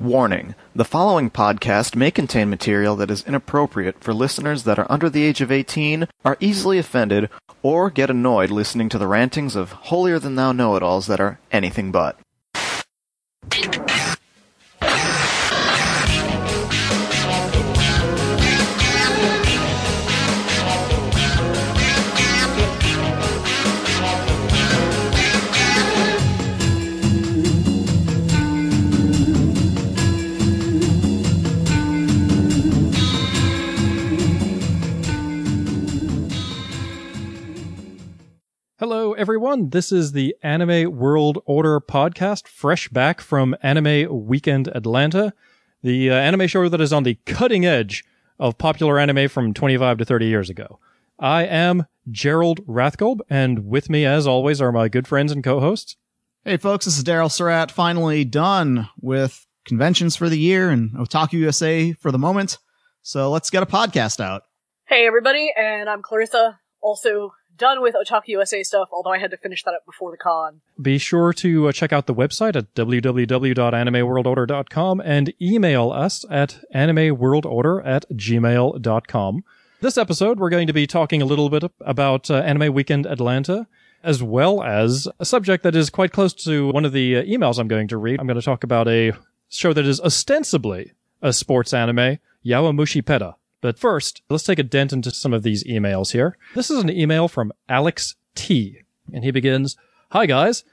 Warning the following podcast may contain material that is inappropriate for listeners that are under the age of 18, are easily offended, or get annoyed listening to the rantings of holier than thou know it alls that are anything but. Everyone. This is the Anime World Order podcast, fresh back from Anime Weekend Atlanta, the uh, anime show that is on the cutting edge of popular anime from 25 to 30 years ago. I am Gerald Rathkolb, and with me, as always, are my good friends and co-hosts. Hey folks, this is Daryl Surratt, finally done with conventions for the year and Otaku USA for the moment. So let's get a podcast out. Hey everybody, and I'm Clarissa, also done with Otaku USA stuff, although I had to finish that up before the con. Be sure to uh, check out the website at www.animeworldorder.com and email us at animeworldorder at gmail.com. This episode, we're going to be talking a little bit about uh, Anime Weekend Atlanta, as well as a subject that is quite close to one of the uh, emails I'm going to read. I'm going to talk about a show that is ostensibly a sports anime, Yowamushi Pedal. But first, let's take a dent into some of these emails here. This is an email from Alex T. And he begins, Hi guys.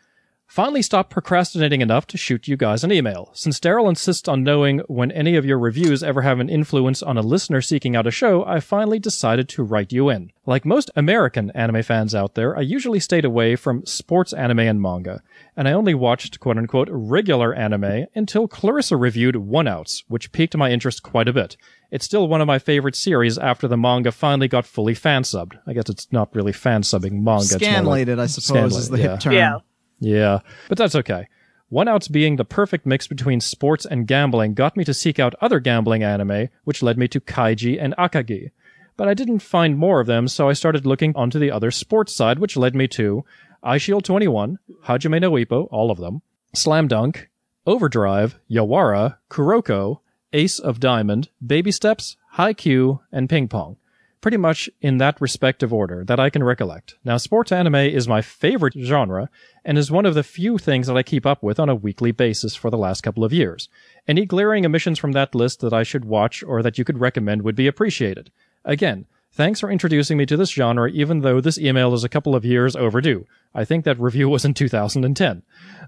Finally stopped procrastinating enough to shoot you guys an email. Since Daryl insists on knowing when any of your reviews ever have an influence on a listener seeking out a show, I finally decided to write you in. Like most American anime fans out there, I usually stayed away from sports anime and manga, and I only watched quote unquote regular anime until Clarissa reviewed One Outs, which piqued my interest quite a bit. It's still one of my favorite series after the manga finally got fully fan subbed. I guess it's not really fan subbing manga. it's more like- I suppose, is the yeah. hip term. Yeah. yeah, but that's okay. One Outs being the perfect mix between sports and gambling got me to seek out other gambling anime, which led me to Kaiji and Akagi. But I didn't find more of them, so I started looking onto the other sports side, which led me to Eyeshield 21, Hajime no Ippo, all of them, Slam Dunk, Overdrive, Yawara, Kuroko, Ace of Diamond, Baby Steps, Haikyuu, and Ping Pong pretty much in that respective order that I can recollect. Now, sports anime is my favorite genre and is one of the few things that I keep up with on a weekly basis for the last couple of years. Any glaring omissions from that list that I should watch or that you could recommend would be appreciated. Again, thanks for introducing me to this genre, even though this email is a couple of years overdue. I think that review was in 2010.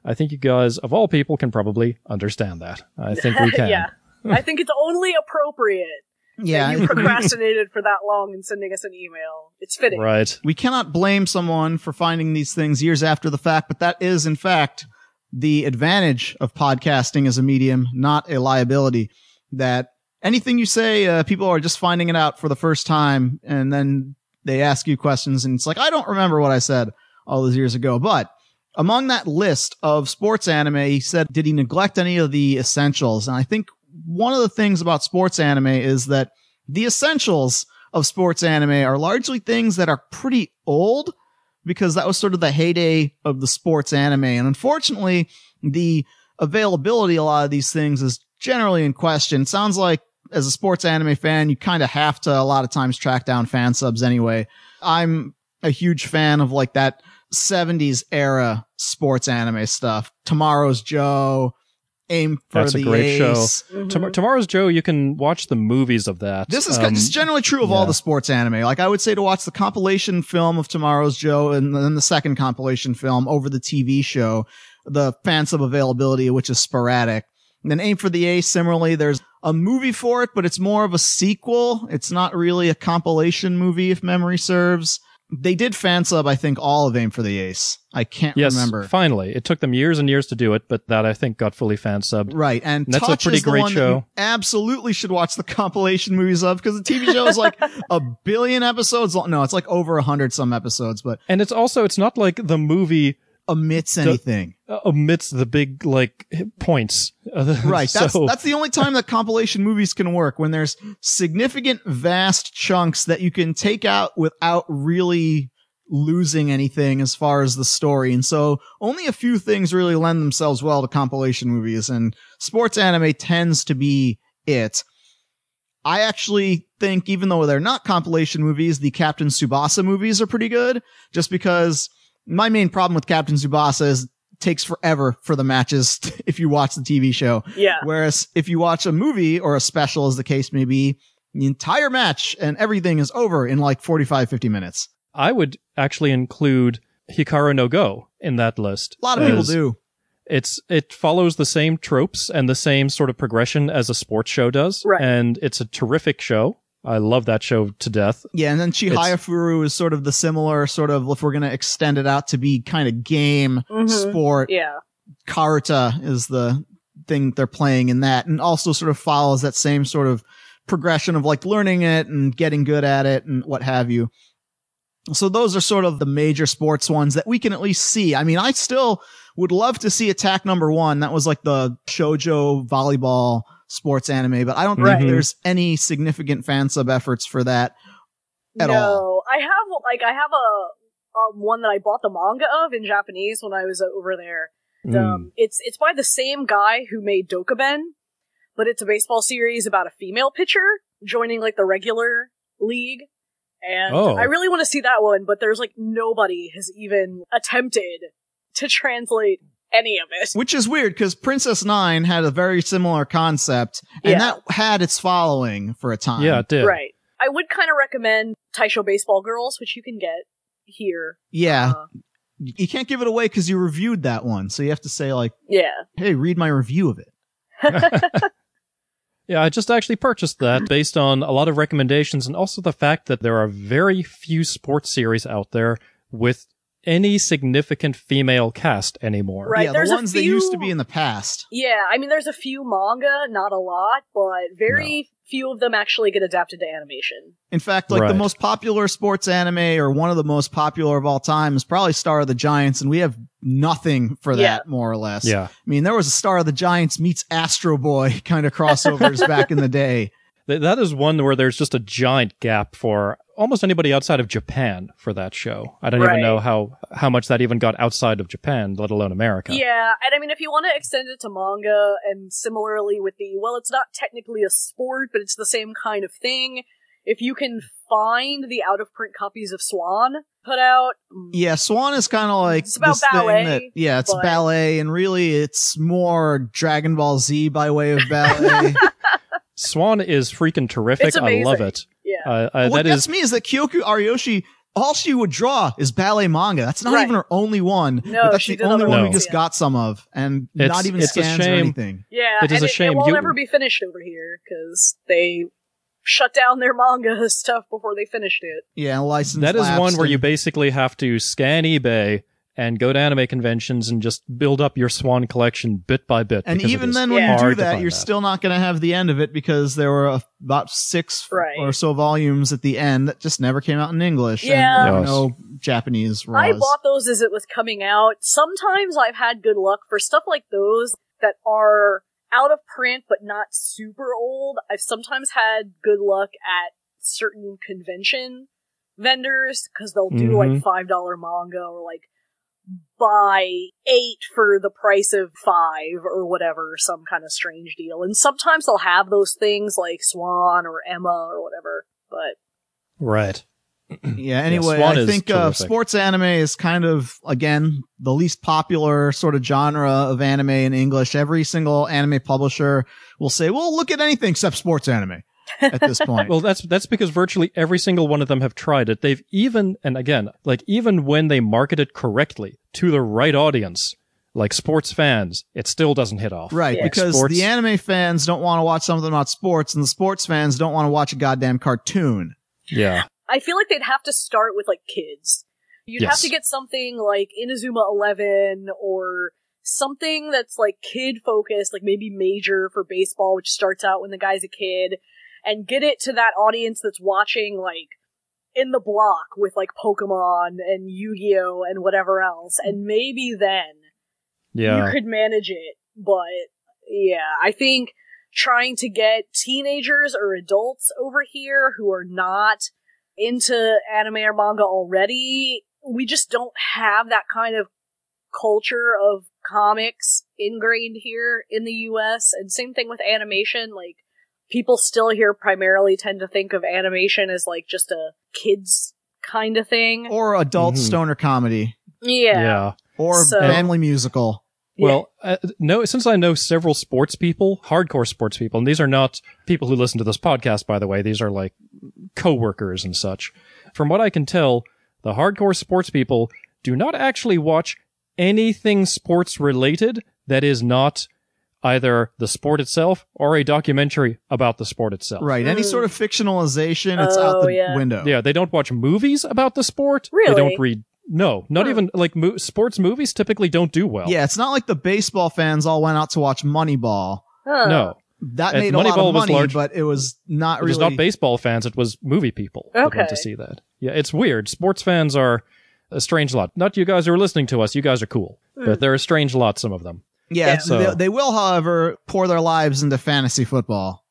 I think you guys, of all people, can probably understand that. I think we can. yeah. I think it's only appropriate Yeah. that you procrastinated for that long in sending us an email. It's fitting. Right. we cannot blame someone for finding these things years after the fact, but that is, in fact, the advantage of podcasting as a medium, not a liability. That anything you say, uh, people are just finding it out for the first time, and then they ask you questions, and it's like, I don't remember what I said all those years ago. But among that list of sports anime, he said, did he neglect any of the essentials? And I think one of the things about sports anime is that the essentials of sports anime are largely things that are pretty old because that was sort of the heyday of the sports anime. And unfortunately, the availability of a lot of these things is generally in question. It sounds like as a sports anime fan, you kind of have to a lot of times track down fan subs anyway. I'm a huge fan of like that 70s era sports anime stuff. Tomorrow's Joe, Aim for That's a the great show. Ace. Mhm. Tom- Tomorrow's Joe, you can watch the movies of that. This is Um, this is generally true of all the sports anime. Like I would say to watch the compilation film of Tomorrow's Joe and then the second compilation film over the TV show, the fan sub availability, which is sporadic. And then Aim for the Ace, similarly, there's a movie for it, but it's more of a sequel. It's not really a compilation movie, if memory serves. They did fan sub, I think, all of Aim for the Ace. I can't Yes, remember. finally. It took them years and years to do it, but that I think got fully fan subbed. Right, and And that's a pretty great show. you absolutely should watch the compilation movies of because the TV show is like a billion episodes long. No, it's like over a hundred some episodes, but And it's also, it's not like the movie omits anything. uh, omits the big, like, points. Right. That's so, that's the only time that compilation movies can work when there's significant, vast chunks that you can take out without really losing anything as far as the story. And so only a few things really lend themselves well to compilation movies and sports anime tends to be it. I actually think even though they're not compilation movies, the Captain Tsubasa movies are pretty good just because my main problem with Captain Tsubasa is it takes forever for the matches if you watch the TV show. Yeah. Whereas if you watch a movie or a special as the case may be, the entire match and everything is over in like 45, 50 minutes. I would actually include Hikaru no Go in that list. A lot of people do. It's it follows the same tropes and the same sort of progression as a sports show does, Right. and it's a terrific show. I love that show to death. Yeah, and then Chihaya Furu is sort of the similar sort of if we're gonna extend it out to be kind of game Mhm. sport. Yeah. Karuta is the thing they're playing in that, and also sort of follows that same sort of progression of like learning it and getting good at it and what have you. So those are sort of the major sports ones that we can at least see. I mean, I still would love to see Attack Number One. That was like the shojo volleyball sports anime, but I don't Right. think there's any significant fan sub efforts for that. At all. no, all. I have like I have a um, one that I bought the manga of in Japanese when I was over there. Mm. Um, it's it's by the same guy who made Dokaben, but it's a baseball series about a female pitcher joining like the regular league. And Oh. I really want to see that one, but there's like nobody has even attempted to translate any of it. Which is weird because Princess Nine had a very similar concept and Yeah. that had its following for a time. yeah, it did. Right. I would kind of recommend Taisho Baseball Girls, which you can get here. Yeah. Uh, you can't give it away because you reviewed that one. So you have to say like, yeah. hey, read my review of it. Yeah, I just actually purchased that based on a lot of recommendations and also the fact that there are very few sports series out there with any significant female cast anymore. Right, yeah, there's the a ones that used to be in the past. Yeah, I mean, there's a few manga, not a lot, but very few of them actually get adapted to animation. In fact, like Right. the most popular sports anime or one of the most popular of all time is probably Star of the Giants, and we have nothing for that, Yeah. more or less. Yeah. I mean, there was a Star of the Giants meets Astro Boy kind of crossovers back in the day. That is one where there's just a giant gap for almost anybody outside of Japan for that show. I don't Right. even know how how much that even got outside of Japan, let alone America. Yeah, and I mean, if you want to extend it to manga, and similarly with the, well, it's not technically a sport, but it's the same kind of thing. If you can find the out of print copies of Swan put out, mm, Yeah, Swan is kind of like It's about this thing ballet, that, yeah, it's but- ballet, and really it's more Dragon Ball Z by way of ballet. Swan is freaking terrific. I love it. Yeah. Uh, uh, what that gets is me is that Kyoko Ariyoshi, all she would draw is ballet manga. That's not Right. even her only one. No, but that's she the only other one we just got some of, and It's- not even it's a scans or shame. anything. Yeah, It is a it, shame. It won't You- ever be finished over here because they shut down their manga stuff before they finished it. Yeah, license. that is one lapsed where you basically have to scan eBay and go to anime conventions and just build up your Swan collection bit by bit. And even then, when Yeah. you do that, you're still not going to have the end of it because there were about six Right. or so volumes at the end that just never came out in English. and Yeah. there were Yes. no Japanese I bought those as it was coming out. Sometimes I've had good luck for stuff like those that are out of print but not super old. I've sometimes had good luck at certain convention vendors because they'll do Mhm. like five dollar manga or like buy eight for the price of five or whatever, some kind of strange deal. And sometimes they'll have those things like Swan or Emma or whatever. But right. Yeah. Anyway, Swan I think uh, sports anime is kind of again the least popular sort of genre of anime in English. Every single anime publisher will say, "Well, look at anything except sports anime." At this point, Well, that's that's because virtually every single one of them have tried it. They've even and again, like even when they market it correctly to the right audience, like sports fans, it still doesn't hit off. right? Yeah. Because Sports- the anime fans don't want to watch something about sports, and the sports fans don't want to watch a goddamn cartoon. Yeah. I feel like they'd have to start with like kids. You'd have to get something like Inazuma 11 or something that's like kid focused, like maybe Major for baseball, which starts out when the guy's a kid, and get it to that audience that's watching like in the block with like Pokemon and Yu-Gi-Oh and whatever else, and maybe then Yeah. you could manage it. But yeah, I think trying to get teenagers or adults over here who are not into anime or manga already we just don't have that kind of culture of comics ingrained here in the US. And same thing with animation. Like, people still here primarily tend to think of animation as like just a kids kind of thing. Or adult Mhm. stoner comedy. Yeah. yeah. Or So- family musical. Well, uh, no, since I know several sports people, hardcore sports people, and these are not people who listen to this podcast, by the way, these are like coworkers and such. From what I can tell, the hardcore sports people do not actually watch anything sports related that is not either the sport itself or a documentary about the sport itself. Right. Any Mm. sort of fictionalization, it's out Oh, the yeah. window. Yeah, they don't watch movies about the sport. Really? They don't read. No, not Hmm. even like mo- sports movies typically don't do well. Yeah, it's not like the baseball fans all went out to watch Moneyball. Huh. No, That And made a lot Moneyball of was money, large- but it was not really it really. was not baseball fans; it was movie people that went to see that. Yeah, it's weird. Sports fans are a strange lot. Not you guys who are listening to us; you guys are cool, Hmm. but they're a strange lot. Some of them. Yeah, Yeah. So- they, they will, however, pour their lives into fantasy football.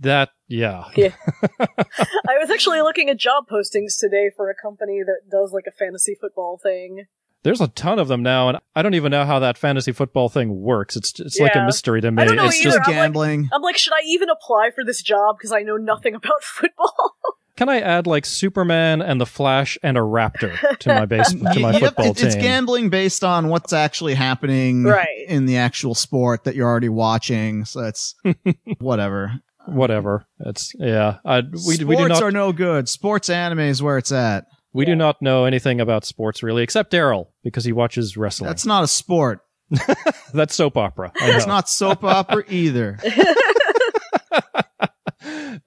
That yeah, yeah. I was actually looking at job postings today for a company that does like a fantasy football thing. there's a ton of them now, and I don't even know how that fantasy football thing works. It's it's like a mystery to me. I don't know it's It's either. just just I'm like- gambling. I'm like, should I even apply for this job because I know nothing about football? Can I add like Superman and the Flash and a Raptor to my base to my Yep, football it's, it's gambling based on what's actually happening Right. in the actual sport that you're already watching. So it's whatever. Whatever. It's yeah. I, we Sports we do not are no good. Sports anime is where it's at. we do not know anything about sports really, except Daryl because he watches wrestling. That's not a sport. That's soap opera. I It's not soap opera either.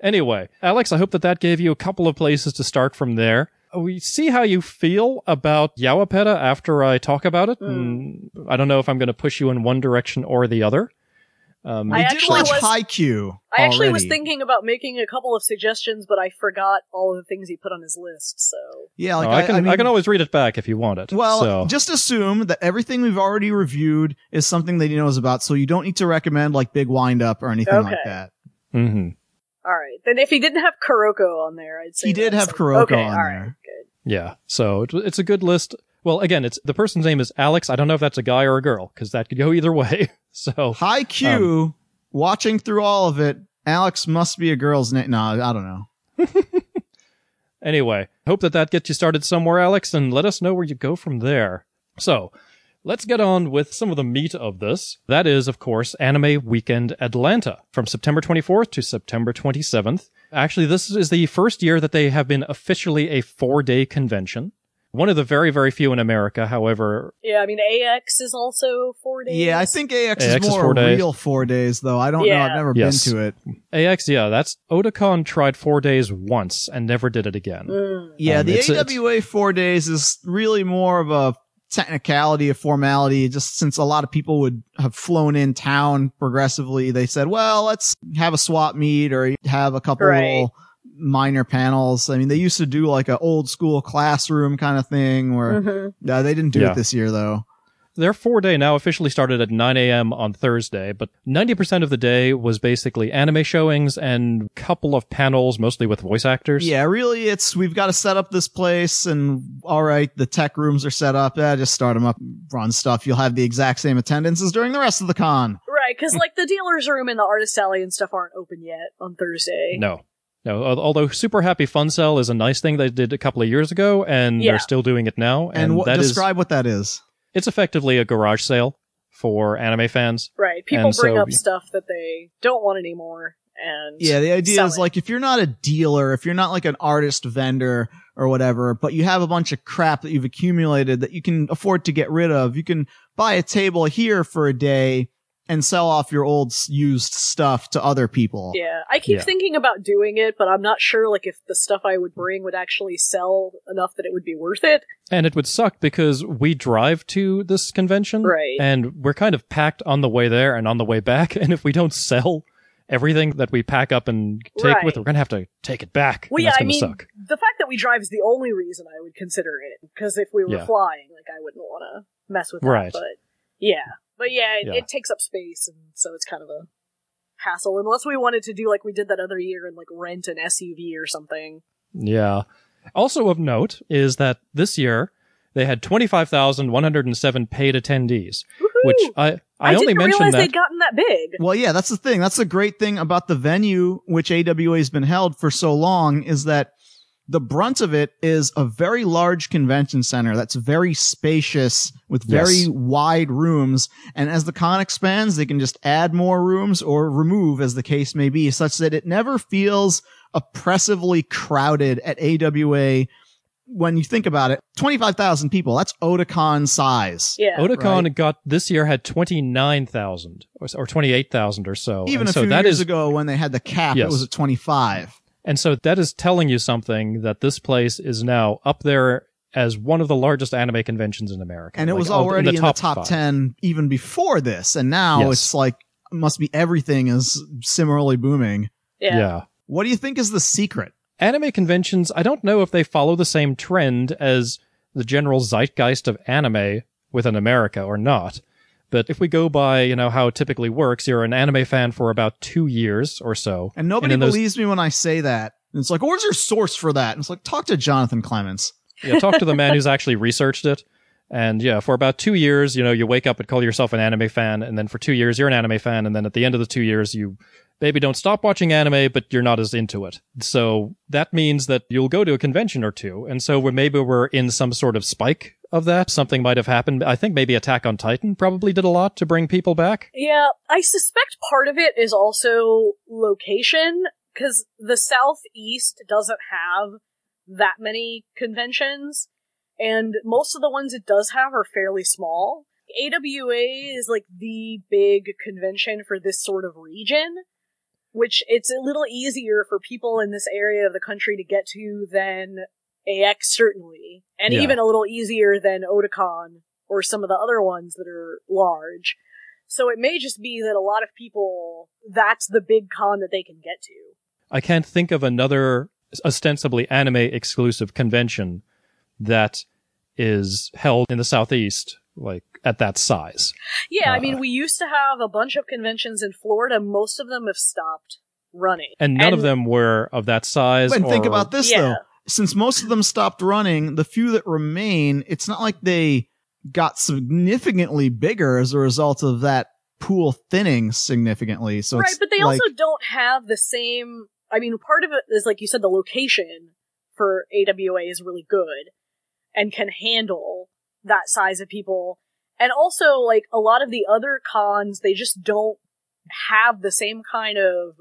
Anyway, Alex, I hope that that gave you a couple of places to start from there. We see how you feel about Yowapeda after I talk about it. and I don't know if I'm going to push you in one direction or the other. Um, I did actually watch was- Haikyuu. I actually was thinking about making a couple of suggestions, but I forgot all of the things he put on his list. So Yeah, like oh, I, can, I, mean, can always read it back if you want it. Well, so. just assume that everything we've already reviewed is something that he knows about, so you don't need to recommend like Big Wind Up or anything like Okay. that. hmm all right, then if he didn't have Kuroko on there, I'd say He did that's have a- Kuroko okay, on all right, there. Good. Yeah. So it, it's a good list. Well, again, it's the person's name is Alex. I don't know if that's a guy or a girl because that could go either way. So Haikyuu, Um, watching through all of it, Alex must be a girl's name. No, I don't know. Anyway, hope that that gets you started somewhere, Alex, and let us know where you go from there. So, let's get on with some of the meat of this. That is, of course, Anime Weekend Atlanta from September 24th to September 27th. Actually, this is the first year that they have been officially a four day convention. One of the very, very few in America, however. Yeah, I mean AX is also four days. Yeah, I think AX, AX is is more four days. real four days, though. I don't know. I've never Yes. been to it. AX, yeah, that's Otakon tried four days once and never did it again. Mm. Yeah, Um, the it's- it's- AWA four days is really more of a technicality, of formality, just since a lot of people would have flown in town progressively. They said, well, let's have a swap meet or have a couple Right. little minor panels. I mean, they used to do like an old school classroom kind of thing where Mhm. uh, they didn't do Yeah. it this year though. Their four day now officially started at 9 a.m. on Thursday, but 90% of the day was basically anime showings and a couple of panels, mostly with voice actors. Yeah, really, it's we've got to set up this place, and all right, the tech rooms are set up. Yeah, just start them up, run stuff. You'll have the exact same attendance as during the rest of the con. Right, because like the dealer's room and the artist alley and stuff aren't open yet on Thursday. No. No, although Super Happy Fun Sell is a nice thing they did a couple of years ago, and Yeah. they're still doing it now. And, And, what, that is- describe what that is. It's effectively a garage sale for anime fans. Right, people And bring so- up stuff that they don't want anymore, and Yeah, the idea is it. like if you're not a dealer, if you're not like an artist vendor or whatever, but you have a bunch of crap that you've accumulated that you can afford to get rid of, you can buy a table here for a day and sell off your old used stuff to other people. Yeah, I keep Yeah. thinking about doing it, but I'm not sure like if the stuff I would bring would actually sell enough that it would be worth it. And it would suck because we drive to this convention. Right. And we're kind of packed on the way there and on the way back. And if we don't sell everything that we pack up and take Right. with, we're going to have to take it back. Well, and yeah, I mean, suck. the fact that we drive is the only reason I would consider it. Because if we were Yeah. flying, like I wouldn't want to mess with that. Right. But yeah, but yeah it, Yeah. it takes up space, and so it's kind of a hassle. Unless we wanted to do like we did that other year and like rent an SUV or something. Yeah. Also of note is that this year they had 25,107 paid attendees, Woohoo! which I, I, only didn't mentioned realize that. they'd gotten that big. Well, yeah, that's the thing. That's the great thing about the venue, which AWA has been held for so long, is that the brunt of it is a very large convention center that's very spacious with very Yes. wide rooms. And as the con expands, they can just add more rooms or remove as the case may be, such that it never feels oppressively crowded at AWA. When you think about it, 25,000 people, that's Otakon size. Yeah. Otakon right. got this year had 29,000 or, or 28,000 or so. Even and a so few that years is ago when they had the cap, it was at 25. And so that is telling you something that this place is now up there as one of the largest anime conventions in America. and it Like, was oh, already in the top, five. 10 even before this and now Yes. it's like must be everything is similarly booming Yeah. yeah. what do you think is the secret Anime conventions, I don't know if they follow the same trend as the general zeitgeist of anime within America or not. But if we go by, you know, how it typically works, you're an anime fan for about two years or so. and nobody in those- believes me when i say that and it's like where's your source for that and it's like talk to jonathan clements Yeah, talk to the man who's actually researched it. And yeah, for about two years, you know, you wake up and call yourself an anime fan, and then for two years you're an anime fan, and then at the end of the two years you maybe don't stop watching anime, but you're not as into it. So that means that you'll go to a convention or two, and so we're, maybe we're in some sort of spike of that. Something might have happened. I think maybe Attack on Titan probably did a lot to bring people back. Yeah, I suspect part of it is also location, because the Southeast doesn't have that many conventions, and most of the ones it does have are fairly small. AWA is like the big convention for this sort of region, which it's a little easier for people in this area of the country to get to than AX certainly, and Yeah. even a little easier than Otakon or some of the other ones that are large. So it may just be that a lot of people, that's the big con that they can get to. I can't think of another ostensibly anime exclusive convention that is held in the southeast like at that size. Yeah, I Uh, mean, we used to have a bunch of conventions in Florida. Most of them have stopped running. And none of them were of that size. and think about this Yeah. though since most of them stopped running the few that remain it's not like they got significantly bigger as a result of that pool thinning significantly so right, it's but they like, also don't have the same. I mean, part of it is like you said, the location for AWA is really good and can handle that size of people. And also, like a lot of the other cons, they just don't have the same kind of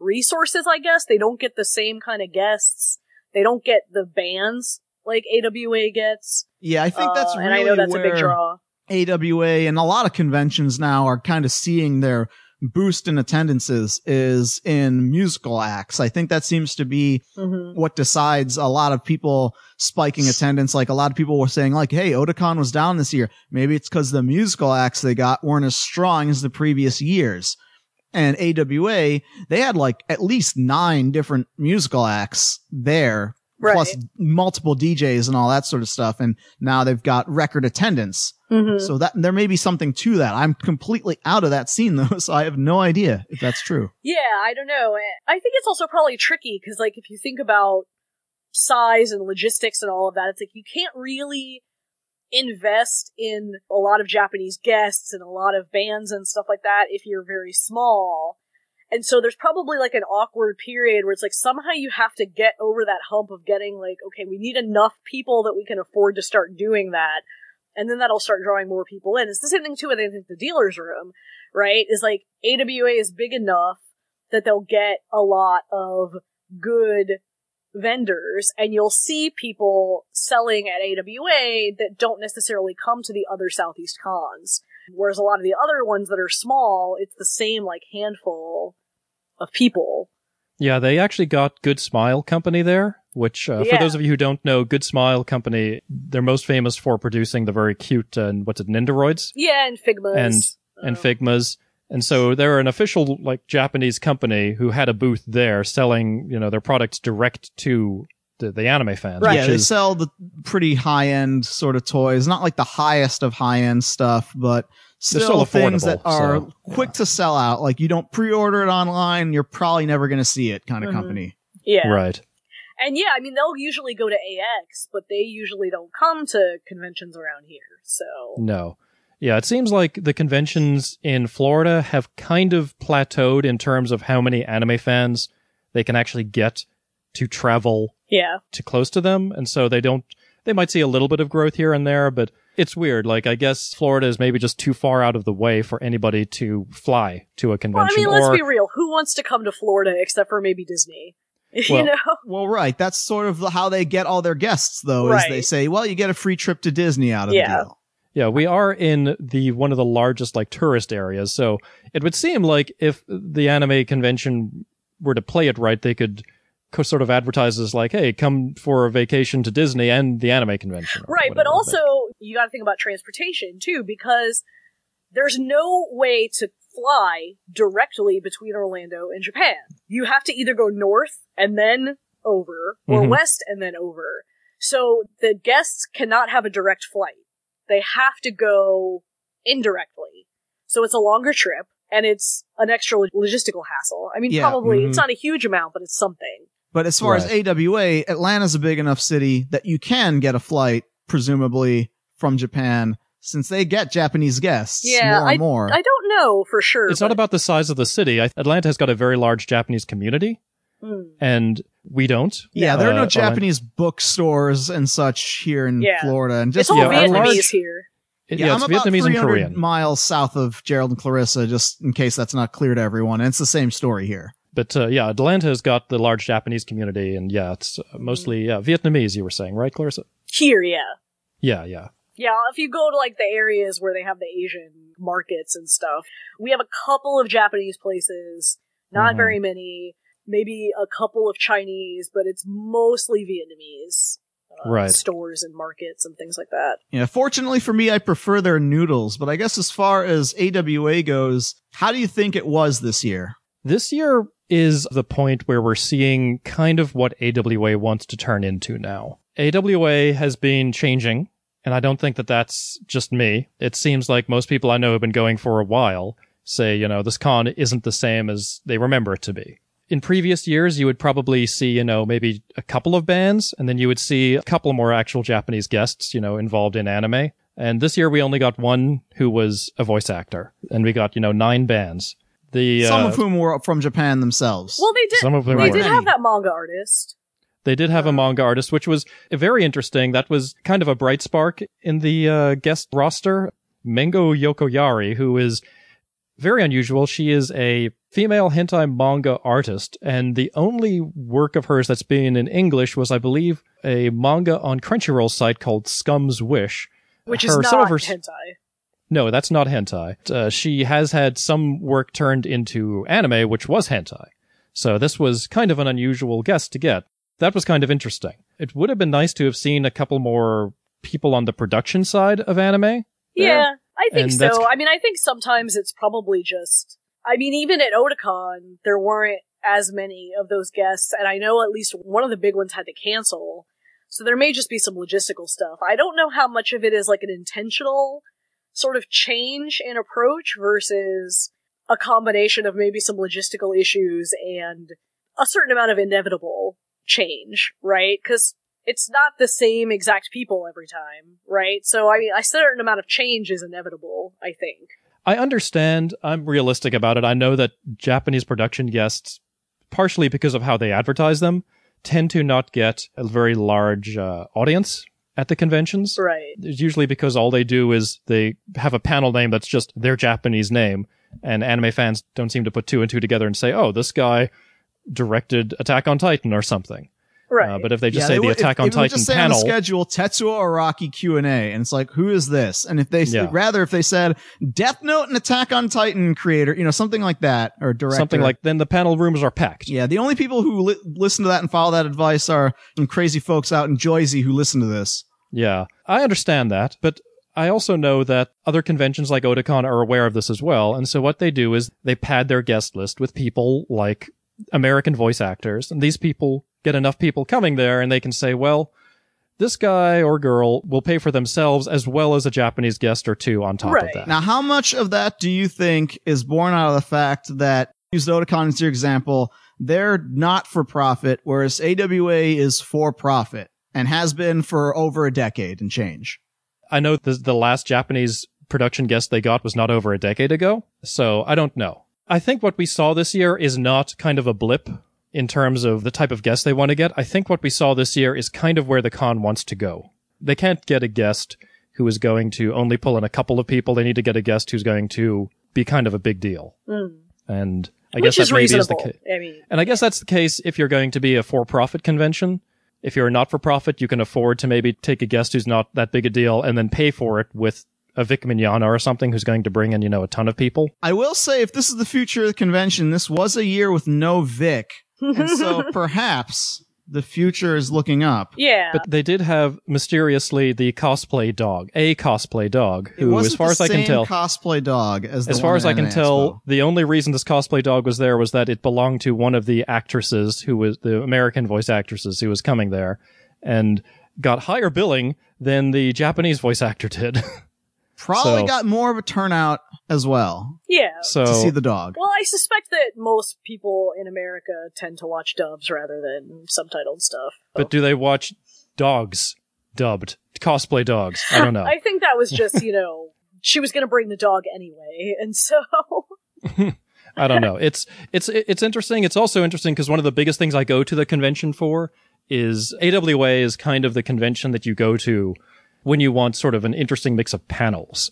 resources. I guess they don't get the same kind of guests. They don't get the bands like AWA gets. yeah i think that's Uh, really and I know that's a big draw. AWA and a lot of conventions now are kind of seeing their boost in attendances is in musical acts. I think that seems to be hmm what decides a lot of people spiking attendance. Like a lot of people were saying like, Hey, Otakon was down this year. Maybe it's because the musical acts they got weren't as strong as the previous years. And AWA, they had like at least nine different musical acts there, Right. plus multiple DJs and all that sort of stuff. And now they've got record attendance. hmm So that there may be something to that. I'm completely out of that scene though, so I have no idea if that's true. Yeah, I don't know. I think it's also probably tricky because, like, if you think about size and logistics and all of that, it's like you can't really invest in a lot of Japanese guests and a lot of bands and stuff like that if you're very small. And so there's probably like an awkward period where it's like somehow you have to get over that hump of getting like, okay, we need enough people that we can afford to start doing that. And then that'll start drawing more people in. It's the same thing too with I think the dealer's room, right? Is like AWA is big enough that they'll get a lot of good vendors and you'll see people selling at AWA that don't necessarily come to the other Southeast cons. Whereas a lot of the other ones that are small, it's the same like handful of people. Yeah, they actually got Good Smile Company there, which, uh, for those of you who don't know, Good Smile Company, they're most famous for producing the very cute, uh, what's it, Nendoroids Yeah, and Figmas. and and Uh, Figmas. And so they're an official, like, Japanese company who had a booth there selling, you know, their products direct to the, the anime fans. Right. Yeah, which they is, sell the pretty high end sort of toys, not like the highest of high end stuff, but still, still things that are so, quick to sell out. Like you don't pre order it online, you're probably never going to see it kind of Mhm. company. yeah. Right. And yeah, I mean, they'll usually go to AX, but they usually don't come to conventions around here. So No. Yeah, it seems like the conventions in Florida have kind of plateaued in terms of how many anime fans they can actually get to travel yeah, to close to them. And so they don't, they might see a little bit of growth here and there, but it's weird. Like, I guess Florida is maybe just too far out of the way for anybody to fly to a convention. well, I convention. mean, let's or, be real. Who wants to come to Florida except for maybe Disney? you Well, know? Well, right. That's sort of how they get all their guests, though, is they say, well, you get a free trip to Disney out of Yeah. the deal. Yeah, we are in the one of the largest like tourist areas, so it would seem like if the anime convention were to play it right, they could co- sort of advertises like, "Hey, come for a vacation to Disney and the anime convention." or Right, but whatever, also you got to think about transportation too, because there's no way to fly directly between Orlando and Japan. You have to either go north and then over, or Mhm. west and then over. So the guests cannot have a direct flight. They have to go indirectly. So it's a longer trip, and it's an extra logistical hassle. I mean, Yeah, probably mhm. it's not a huge amount, but it's something. But as far as Right. AWA, Atlanta's a big enough city that you can get a flight, presumably, from Japan, since they get Japanese guests Yeah, more and more. I don't know for sure. it's not about the size of the city. Atlanta has got a very large Japanese community, Mm. and we don't. yeah, there are Uh, no Orlando- Japanese bookstores and such here in Yeah. Florida. And just It's all Yeah, Vietnamese large- here. It- Yeah, yeah, I'm it's about Vietnamese and 300 Korean. miles south of Gerald and Clarissa, just in case that's not clear to everyone. And it's the same story here. But uh, yeah, Atlanta has got the large Japanese community, and yeah, it's uh, mostly yeah, Vietnamese. You were saying, right, Clarissa? Here, yeah. Yeah, yeah. Yeah, if you go to like the areas where they have the Asian markets and stuff, we have a couple of Japanese places, not Mhm. very many, maybe a couple of Chinese, but it's mostly Vietnamese. Uh, Right. Stores and markets and things like that. Yeah, fortunately for me, I prefer their noodles, but I guess as far as AWA goes, how do you think it was this year? This year is the point where we're seeing kind of what AWA wants to turn into now. AWA has been changing, and I don't think that that's just me. It seems like most people I know have been going for a while say, you know, this con isn't the same as they remember it to be. In previous years, you would probably see, you know, maybe a couple of bands, and then you would see a couple more actual Japanese guests, you know, involved in anime. And this year we only got one who was a voice actor, and we got, you know, nine bands. The, Some uh, of whom were from Japan themselves. Well, they did. Some of them they were. did have that manga artist. They did have a manga artist, which was very interesting. That was kind of a bright spark in the uh, guest roster. Mengo Yokoyari, who is very unusual. She is a female hentai manga artist, and the only work of hers that's been in English was, I believe, a manga on Crunchyroll site called Scum's Wish. Which is not some of her- hentai. No, that's not hentai. Uh, she has had some work turned into anime, which was hentai. So this was kind of an unusual guest to get. That was kind of interesting. It would have been nice to have seen a couple more people on the production side of anime. Yeah, I think And so. I mean, I think sometimes it's probably just. I mean, even at Otakon, there weren't as many of those guests, and I know at least one of the big ones had to cancel. So there may just be some logistical stuff. I don't know how much of it is like an intentional sort of change in approach versus a combination of maybe some logistical issues and a certain amount of inevitable change, right? Because it's not the same exact people every time, right? So I mean, a certain amount of change is inevitable. I think. I understand. I'm realistic about it. I know that Japanese production guests, partially because of how they advertise them, tend to not get a very large uh, audience at the conventions. Right. It's usually because all they do is they have a panel name that's just their Japanese name, and anime fans don't seem to put two and two together and say, "Oh, this guy directed Attack on Titan or something." Right. Uh, but if they just Yeah, say they the would- Attack if- on it would Titan just say panel, on the schedule Tetsuro Araki Q and A, and it's like, who is this? And if they Yeah. rather if they said Death Note and Attack on Titan creator, you know, something like that, or director, something like then the panel rooms are packed. Yeah, the only people who li- listen to that and follow that advice are some crazy folks out in Joyzy who listen to this. Yeah, I understand that, but I also know that other conventions like Otakon are aware of this as well, and so what they do is they pad their guest list with people like American voice actors, and these people get enough people coming there, and they can say, well, this guy or girl will pay for themselves as well as a Japanese guest or two on top Right. of that. Now, how much of that do you think is born out of the fact that used Otakon as your example. They're not for profit, whereas AWA is for profit and has been for over a decade and change. I know the, the last Japanese production guest they got was not over a decade ago, so I don't know. I think what we saw this year is not kind of a blip in terms of the type of guest they want to get. I think what we saw this year is kind of where the con wants to go. They can't get a guest who is going to only pull in a couple of people. They need to get a guest who's going to be kind of a big deal. Mm. And I Which guess is that maybe is the reasonable. case. I mean, And I guess that's the case if you're going to be a for-profit convention. If you're a not-for-profit, you can afford to maybe take a guest who's not that big a deal and then pay for it with a Vic Mignogna or something who's going to bring in, you know, a ton of people. I will say, if this is the future of the convention, this was a year with no Vic. And so perhaps the future is looking up. yeah. But they did have mysteriously the cosplay dog, a cosplay dog, who, as far as I can tell, cosplay dog as as far as I can tell, Expo. the only reason this cosplay dog was there was that it belonged to one of the actresses who was the American voice actresses who was coming there and got higher billing than the Japanese voice actor did. probably so- got more of a turnout as well yeah. so to see the dog. Well, I suspect that most people in America tend to watch dubs rather than subtitled stuff. But do they watch dogs dubbed cosplay dogs? I don't know. I think that was just, you know, she was going to bring the dog anyway, and so I don't know. It's it's it's interesting. It's also interesting because one of the biggest things I go to the convention for is AWA is kind of the convention that you go to when you want sort of an interesting mix of panels.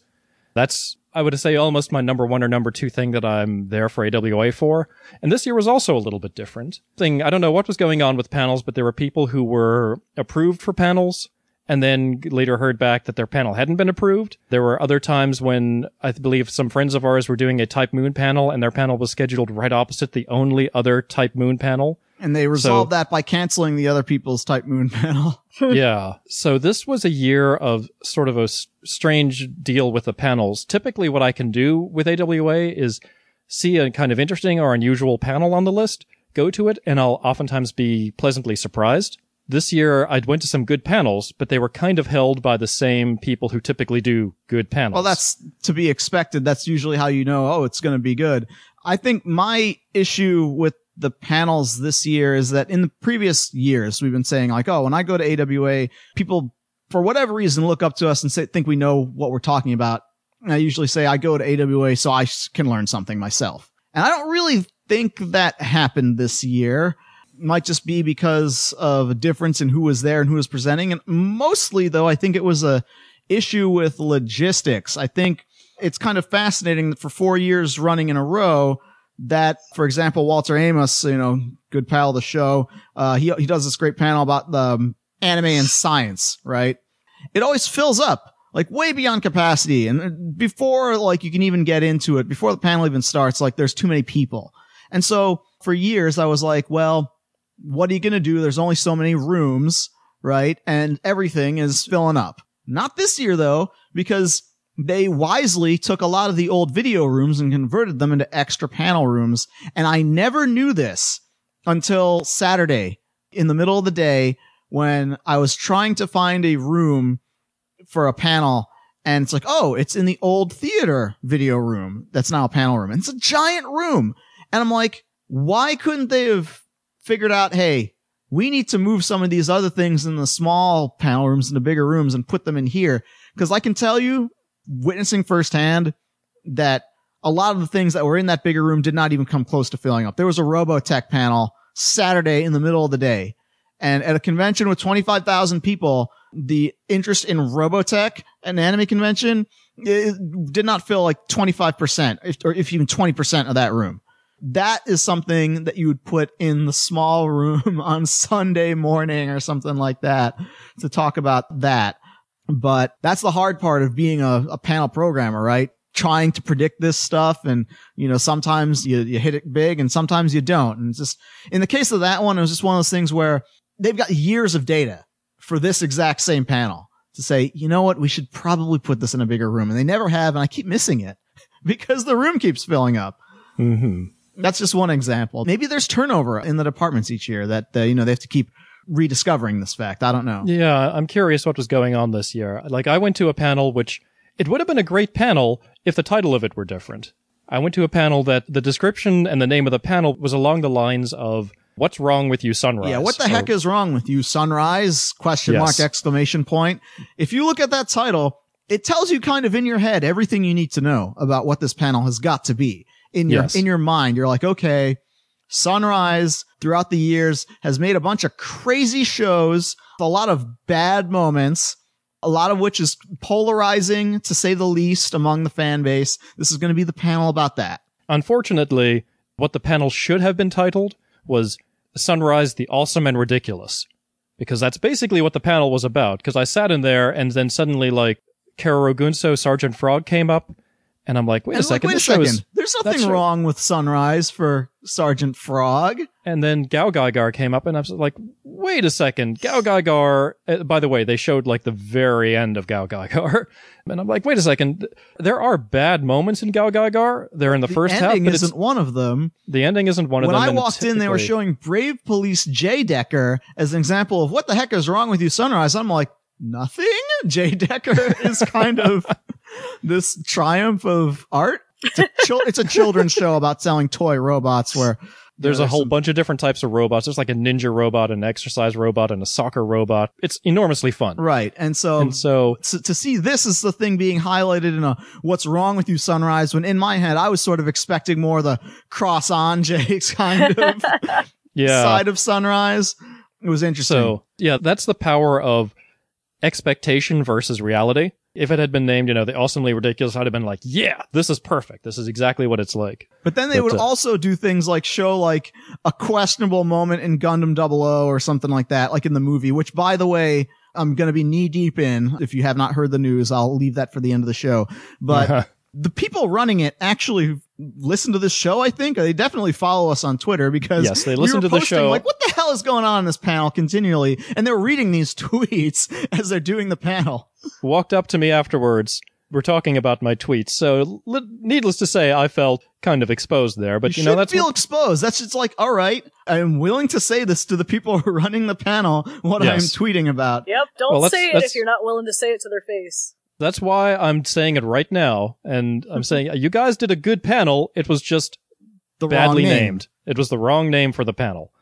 That's I would say almost my number one or number two thing that I'm there for AWA for. And this year was also a little bit different. Thing I don't know what was going on with panels, but there were people who were approved for panels and then later heard back that their panel hadn't been approved. There were other times when I believe some friends of ours were doing a Type Moon panel and their panel was scheduled right opposite the only other Type Moon panel. And they resolved that by canceling the other people's Type Moon panel. yeah. So this was a year of sort of a s- strange deal with the panels. Typically what I can do with AWA is see a kind of interesting or unusual panel on the list, go to it, and I'll oftentimes be pleasantly surprised. This year I went to some good panels, but they were kind of held by the same people who typically do good panels. Well, that's to be expected. That's usually how you know, oh, it's going to be good. I think my issue with the panels this year is that in the previous years, we've been saying like, oh, when I go to AWA, people, for whatever reason, look up to us and say, think we know what we're talking about. And I usually say I go to AWA so I can learn something myself. And I don't really think that happened this year. Might just be because of a difference in who was there and who was presenting. And mostly though, I think it was a issue with logistics. I think it's kind of fascinating that for four years running in a row, that, for example, Walter Amos, you know, good pal of the show, uh, he, he does this great panel about the um, anime and science, right? It always fills up, like way beyond capacity. And before, like, you can even get into it, before the panel even starts, like, there's too many people. And so for years, I was like, well, what are you going to do? There's only so many rooms, right? And everything is filling up. Not this year though, because they wisely took a lot of the old video rooms and converted them into extra panel rooms. And I never knew this until Saturday in the middle of the day when I was trying to find a room for a panel. And it's like, oh, it's in the old theater video room. That's now a panel room. And it's a giant room. And I'm like, why couldn't they have figured out, hey, we need to move some of these other things in the small panel rooms into bigger rooms and put them in here. Cause I can tell you, witnessing firsthand that a lot of the things that were in that bigger room did not even come close to filling up. There was a Robotech panel Saturday in the middle of the day. And at a convention with 25,000 people, the interest in Robotech, an anime convention, did not fill like 25%, or if even 20% of that room. That is something that you would put in the small room on Sunday morning or something like that to talk about that. But that's the hard part of being a, a panel programmer, right? Trying to predict this stuff. And, you know, sometimes you, you hit it big and sometimes you don't. And just, in the case of that one, it was just one of those things where they've got years of data for this exact same panel to say, you know what? We should probably put this in a bigger room. And they never have. And I keep missing it because the room keeps filling up. hmm That's just one example. Maybe there's turnover in the departments each year that, uh, you know, they have to keep rediscovering this fact. I don't know. Yeah, I'm curious what was going on this year. Like, I went to a panel which it would have been a great panel if the title of it were different. I went to a panel that the description and the name of the panel was along the lines of "What's wrong with you, Sunrise?" Yeah, what the heck is wrong with you, Sunrise? Question Yes. mark exclamation point. If you look at that title, it tells you kind of in your head everything you need to know about what this panel has got to be. In your Yes. in your mind, you're like, okay, Sunrise throughout the years has made a bunch of crazy shows, a lot of bad moments, a lot of which is polarizing to say the least among the fan base. This is going to be the panel about that. Unfortunately, what the panel should have been titled was Sunrise the Awesome and Ridiculous. Because that's basically what the panel was about. Because I sat in there and then suddenly, like, Keroro Gunso, Sergeant Frog came up, and I'm like, wait And a like, second, wait a this show is- second. There's nothing wrong with Sunrise for Sergeant Frog. And then Gao Gaigar came up, and I was like, wait a second. Gao Gaigar, uh, by the way, they showed like the very end of Gao Gaigar. And I'm like, wait a second. There are bad moments in Gao Gaigar. They're in the, first half, ending but isn't one of them. the ending isn't one of when them. When I walked in, they were showing Brave Police J Decker as an example of what the heck is wrong with you, Sunrise. I'm like, nothing. J-Decker is kind of this triumph of art. It's a, chil- it's a children's show about selling toy robots where There's a whole some- bunch of different types of robots. There's like a ninja robot, an exercise robot, and a soccer robot. It's enormously fun. right. And so, And so, so to see this is the thing being highlighted in a what's wrong with you sunrise when in my head I was sort of expecting more the Cross Ange's kind of yeah. side of sunrise. It was interesting. So, yeah, that's the power of expectation versus reality. If it had been named, you know, the awesomely ridiculous, I'd have been like, yeah, this is perfect. This is exactly what it's like. But then they But, would uh, also do things like show like a questionable moment in Gundam 00 or something like that, like in the movie, which by the way, I'm going to be knee deep in. If you have not heard the news, I'll leave that for the end of the show. But the people running it actually listen to this show, I think. They definitely follow us on Twitter because Yes, they listen were to the show. Like, what the hell is going on in this panel continually? And they're reading these tweets as they're doing the panel. walked up to me afterwards. We're talking about my tweets. So, li- needless to say, I felt kind of exposed there. But, you, you, know, shouldn't that's feel what- exposed. That's just like, all right, I'm willing to say this to the people running the panel, what Yes. I'm tweeting about. Yep, don't Well, let's- say it let's- if you're not willing to say it to their face. That's why I'm saying it right now. And I'm saying, you guys did a good panel. It was just The badly wrong name. named. It was the wrong name for the panel.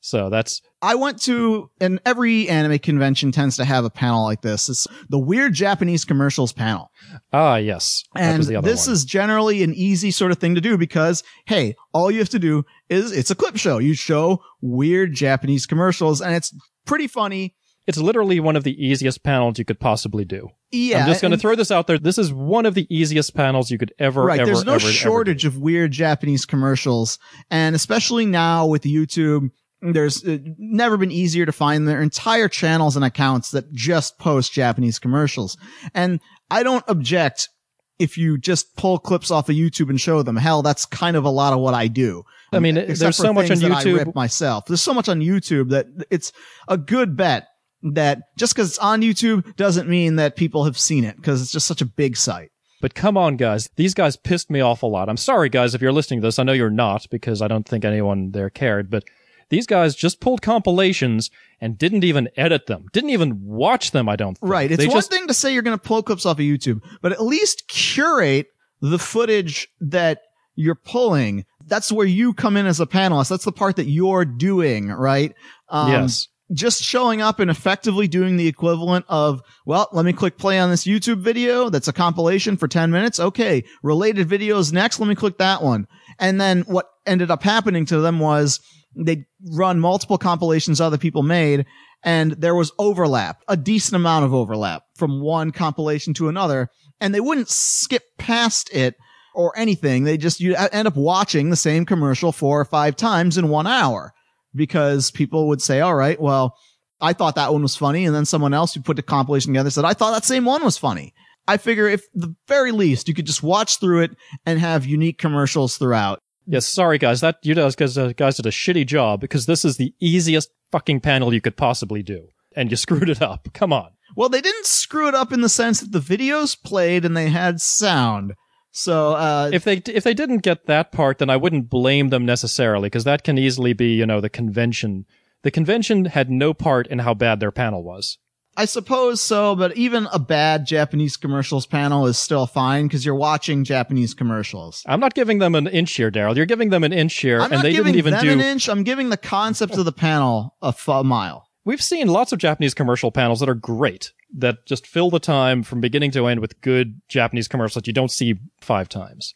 So that's I went to, and every anime convention tends to have a panel like this. It's the weird Japanese commercials panel. ah yes, And was the other this one. is generally an easy sort of thing to do because, hey, all you have to do is it's a clip show. You show weird Japanese commercials and it's pretty funny. It's literally one of the easiest panels you could possibly do. Yeah. I'm just going to throw this out there. This is one of the easiest panels you could ever, right. ever, Right, There's no ever, ever shortage do. of weird Japanese commercials. And especially now with YouTube, there's uh, never been easier to find their entire channels and accounts that just post Japanese commercials. And I don't object if you just pull clips off of YouTube and show them. Hell, that's kind of a lot of what I do. I mean, Except there's so much on YouTube. myself. There's so much on YouTube that it's a good bet that just because it's on YouTube doesn't mean that people have seen it because it's just such a big site. But come on, guys. These guys pissed me off a lot. I'm sorry, guys, if you're listening to this. I know you're not because I don't think anyone there cared, but these guys just pulled compilations and didn't even edit them. Didn't even watch them, I don't think. Right. It's they one just, thing to say you're going to pull clips off of YouTube, but at least curate the footage that you're pulling. That's where you come in as a panelist. That's the part that you're doing, right? Um, yes. Just showing up and effectively doing the equivalent of, well, let me click play on this YouTube video. That's a compilation for 10 minutes. Okay. Related videos next. Let me click that one. And then what ended up happening to them was they run multiple compilations other people made and there was overlap, a decent amount of overlap from one compilation to another. And they wouldn't skip past it or anything. They just, you end up watching the same commercial four or five times in one hour because people would say, all right, well, I thought that one was funny. And then someone else who put the compilation together said, I thought that same one was funny. I figure if the very least you could just watch through it and have unique commercials throughout. Yes, sorry, guys. That you guys, guys, uh, guys did a shitty job because this is the easiest fucking panel you could possibly do. And you screwed it up. Come on. Well, they didn't screw it up in the sense that the videos played and they had sound. So, uh, if they if they didn't get that part, then I wouldn't blame them necessarily because that can easily be you know the convention. The convention had no part in how bad their panel was. I suppose so, but even a bad Japanese commercials panel is still fine because you're watching Japanese commercials. I'm not giving them an inch here, Daryl. You're giving them an inch here, I'm and they didn't even them do. an inch. I'm giving the concept of the panel a, f- a mile. We've seen lots of Japanese commercial panels that are great, that just fill the time from beginning to end with good Japanese commercials that you don't see five times.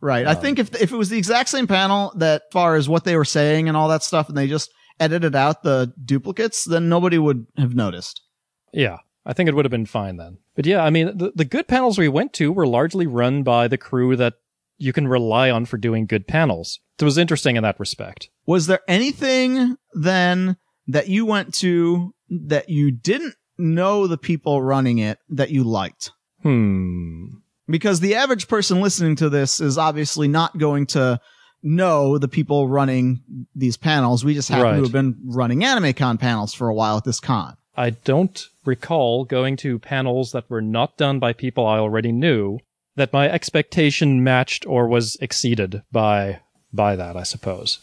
Right. I Um, think if if it was the exact same panel that far as what they were saying and all that stuff, and they just edited out the duplicates, then nobody would have noticed. Yeah, I think it would have been fine then. But yeah, I mean, the, the good panels we went to were largely run by the crew that you can rely on for doing good panels. It was interesting in that respect. Was there anything then that you went to that you didn't know the people running it that you liked? Hmm. Because the average person listening to this is obviously not going to know the people running these panels. We just happen Right. to have been running AnimeCon panels for a while at this con. I don't recall going to panels that were not done by people I already knew that my expectation matched or was exceeded by by that, I suppose.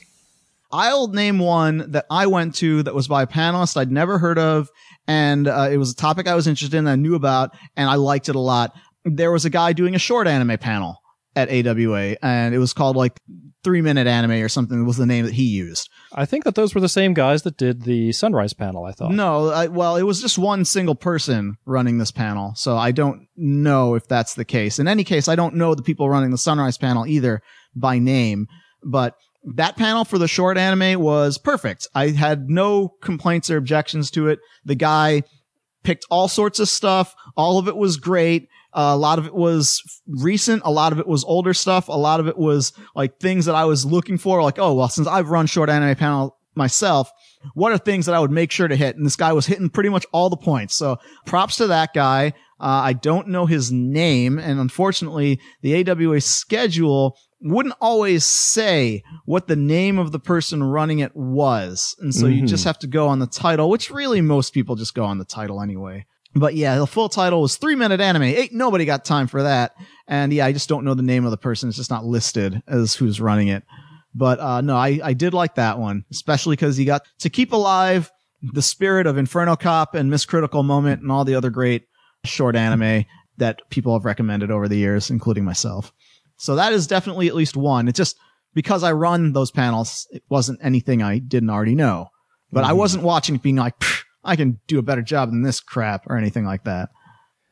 I'll name one that I went to that was by a panelist I'd never heard of, and uh, it was a topic I was interested in, I knew about, and I liked it a lot. There was a guy doing a short anime panel at AWA, and it was called like Three Minute Anime or something was the name that he used. I think that those were the same guys that did the Sunrise panel, I thought. No, I, well, it was just one single person running this panel, so I don't know if that's the case. In any case, I don't know the people running the Sunrise panel either by name, but that panel for the short anime was perfect. I had no complaints or objections to it. The guy picked all sorts of stuff. All of it was great. Uh, a lot of it was recent. A lot of it was older stuff. A lot of it was like things that I was looking for. Like, oh, well, since I've run short anime panel myself, what are things that I would make sure to hit? And this guy was hitting pretty much all the points. So props to that guy. Uh, I don't know his name. And unfortunately, the AWA schedule wouldn't always say what the name of the person running it was. And so you Mhm. just have to go on the title, which really most people just go on the title anyway. But yeah, the full title was three minute anime. Ain't nobody got time for that. And yeah, I just don't know the name of the person. It's just not listed as who's running it. But uh, no, I, I did like that one, especially because he got to keep alive the spirit of Inferno Cop and Miss Critical Moment and all the other great short anime that people have recommended over the years, including myself. So that is definitely at least one. It's just because I run those panels, it wasn't anything I didn't already know. But I Mhm. wasn't watching it being like, I can do a better job than this crap or anything like that.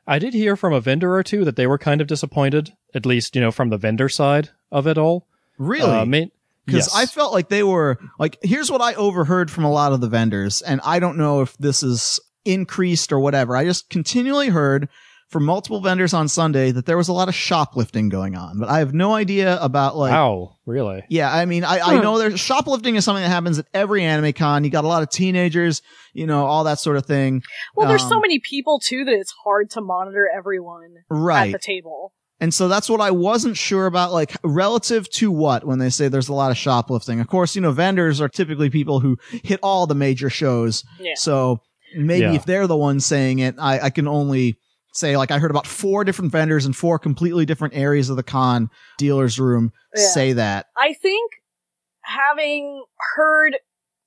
I did hear from a vendor or two that they were kind of disappointed, at least, you know, from the vendor side of it all. Really? Uh, ma- Because yes. I felt like they were like, here's what I overheard from a lot of the vendors, and I don't know if this is increased or whatever. I just continually heard from multiple vendors on Sunday that there was a lot of shoplifting going on, but I have no idea about like. wow, really? Yeah, I mean, I, I Hmm. know there's shoplifting is something that happens at every anime con. You got a lot of teenagers, you know, all that sort of thing. Well, there's so Um, many people too that it's hard to monitor everyone Right. at the table. And so that's what I wasn't sure about, like relative to what when they say there's a lot of shoplifting. Of course, you know, vendors are typically people who hit all the major shows. Yeah. So maybe Yeah. if they're the ones saying it, I, I can only say like I heard about four different vendors in four completely different areas of the con dealer's room Yeah. say that. I think having heard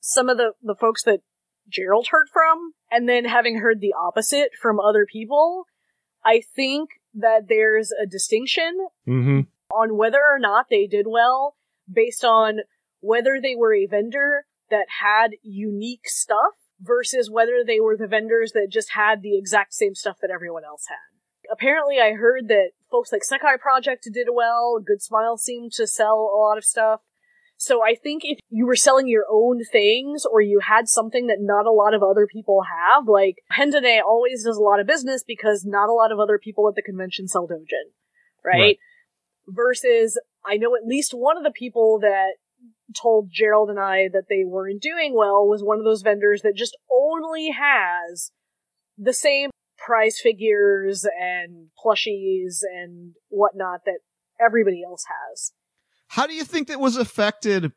some of the, the folks that Gerald heard from, and then having heard the opposite from other people, I think that there's a distinction Mm-hmm. on whether or not they did well based on whether they were a vendor that had unique stuff versus whether they were the vendors that just had the exact same stuff that everyone else had. Apparently, I heard that folks like Sekai Project did well. Good Smile seemed to sell a lot of stuff. So I think if you were selling your own things or you had something that not a lot of other people have, like Hendane always does a lot of business because not a lot of other people at the convention sell Dojin, right? Right. Versus I know at least one of the people that told Gerald and I that they weren't doing well was one of those vendors that just only has the same prize figures and plushies and whatnot that everybody else has. How do you think that was affected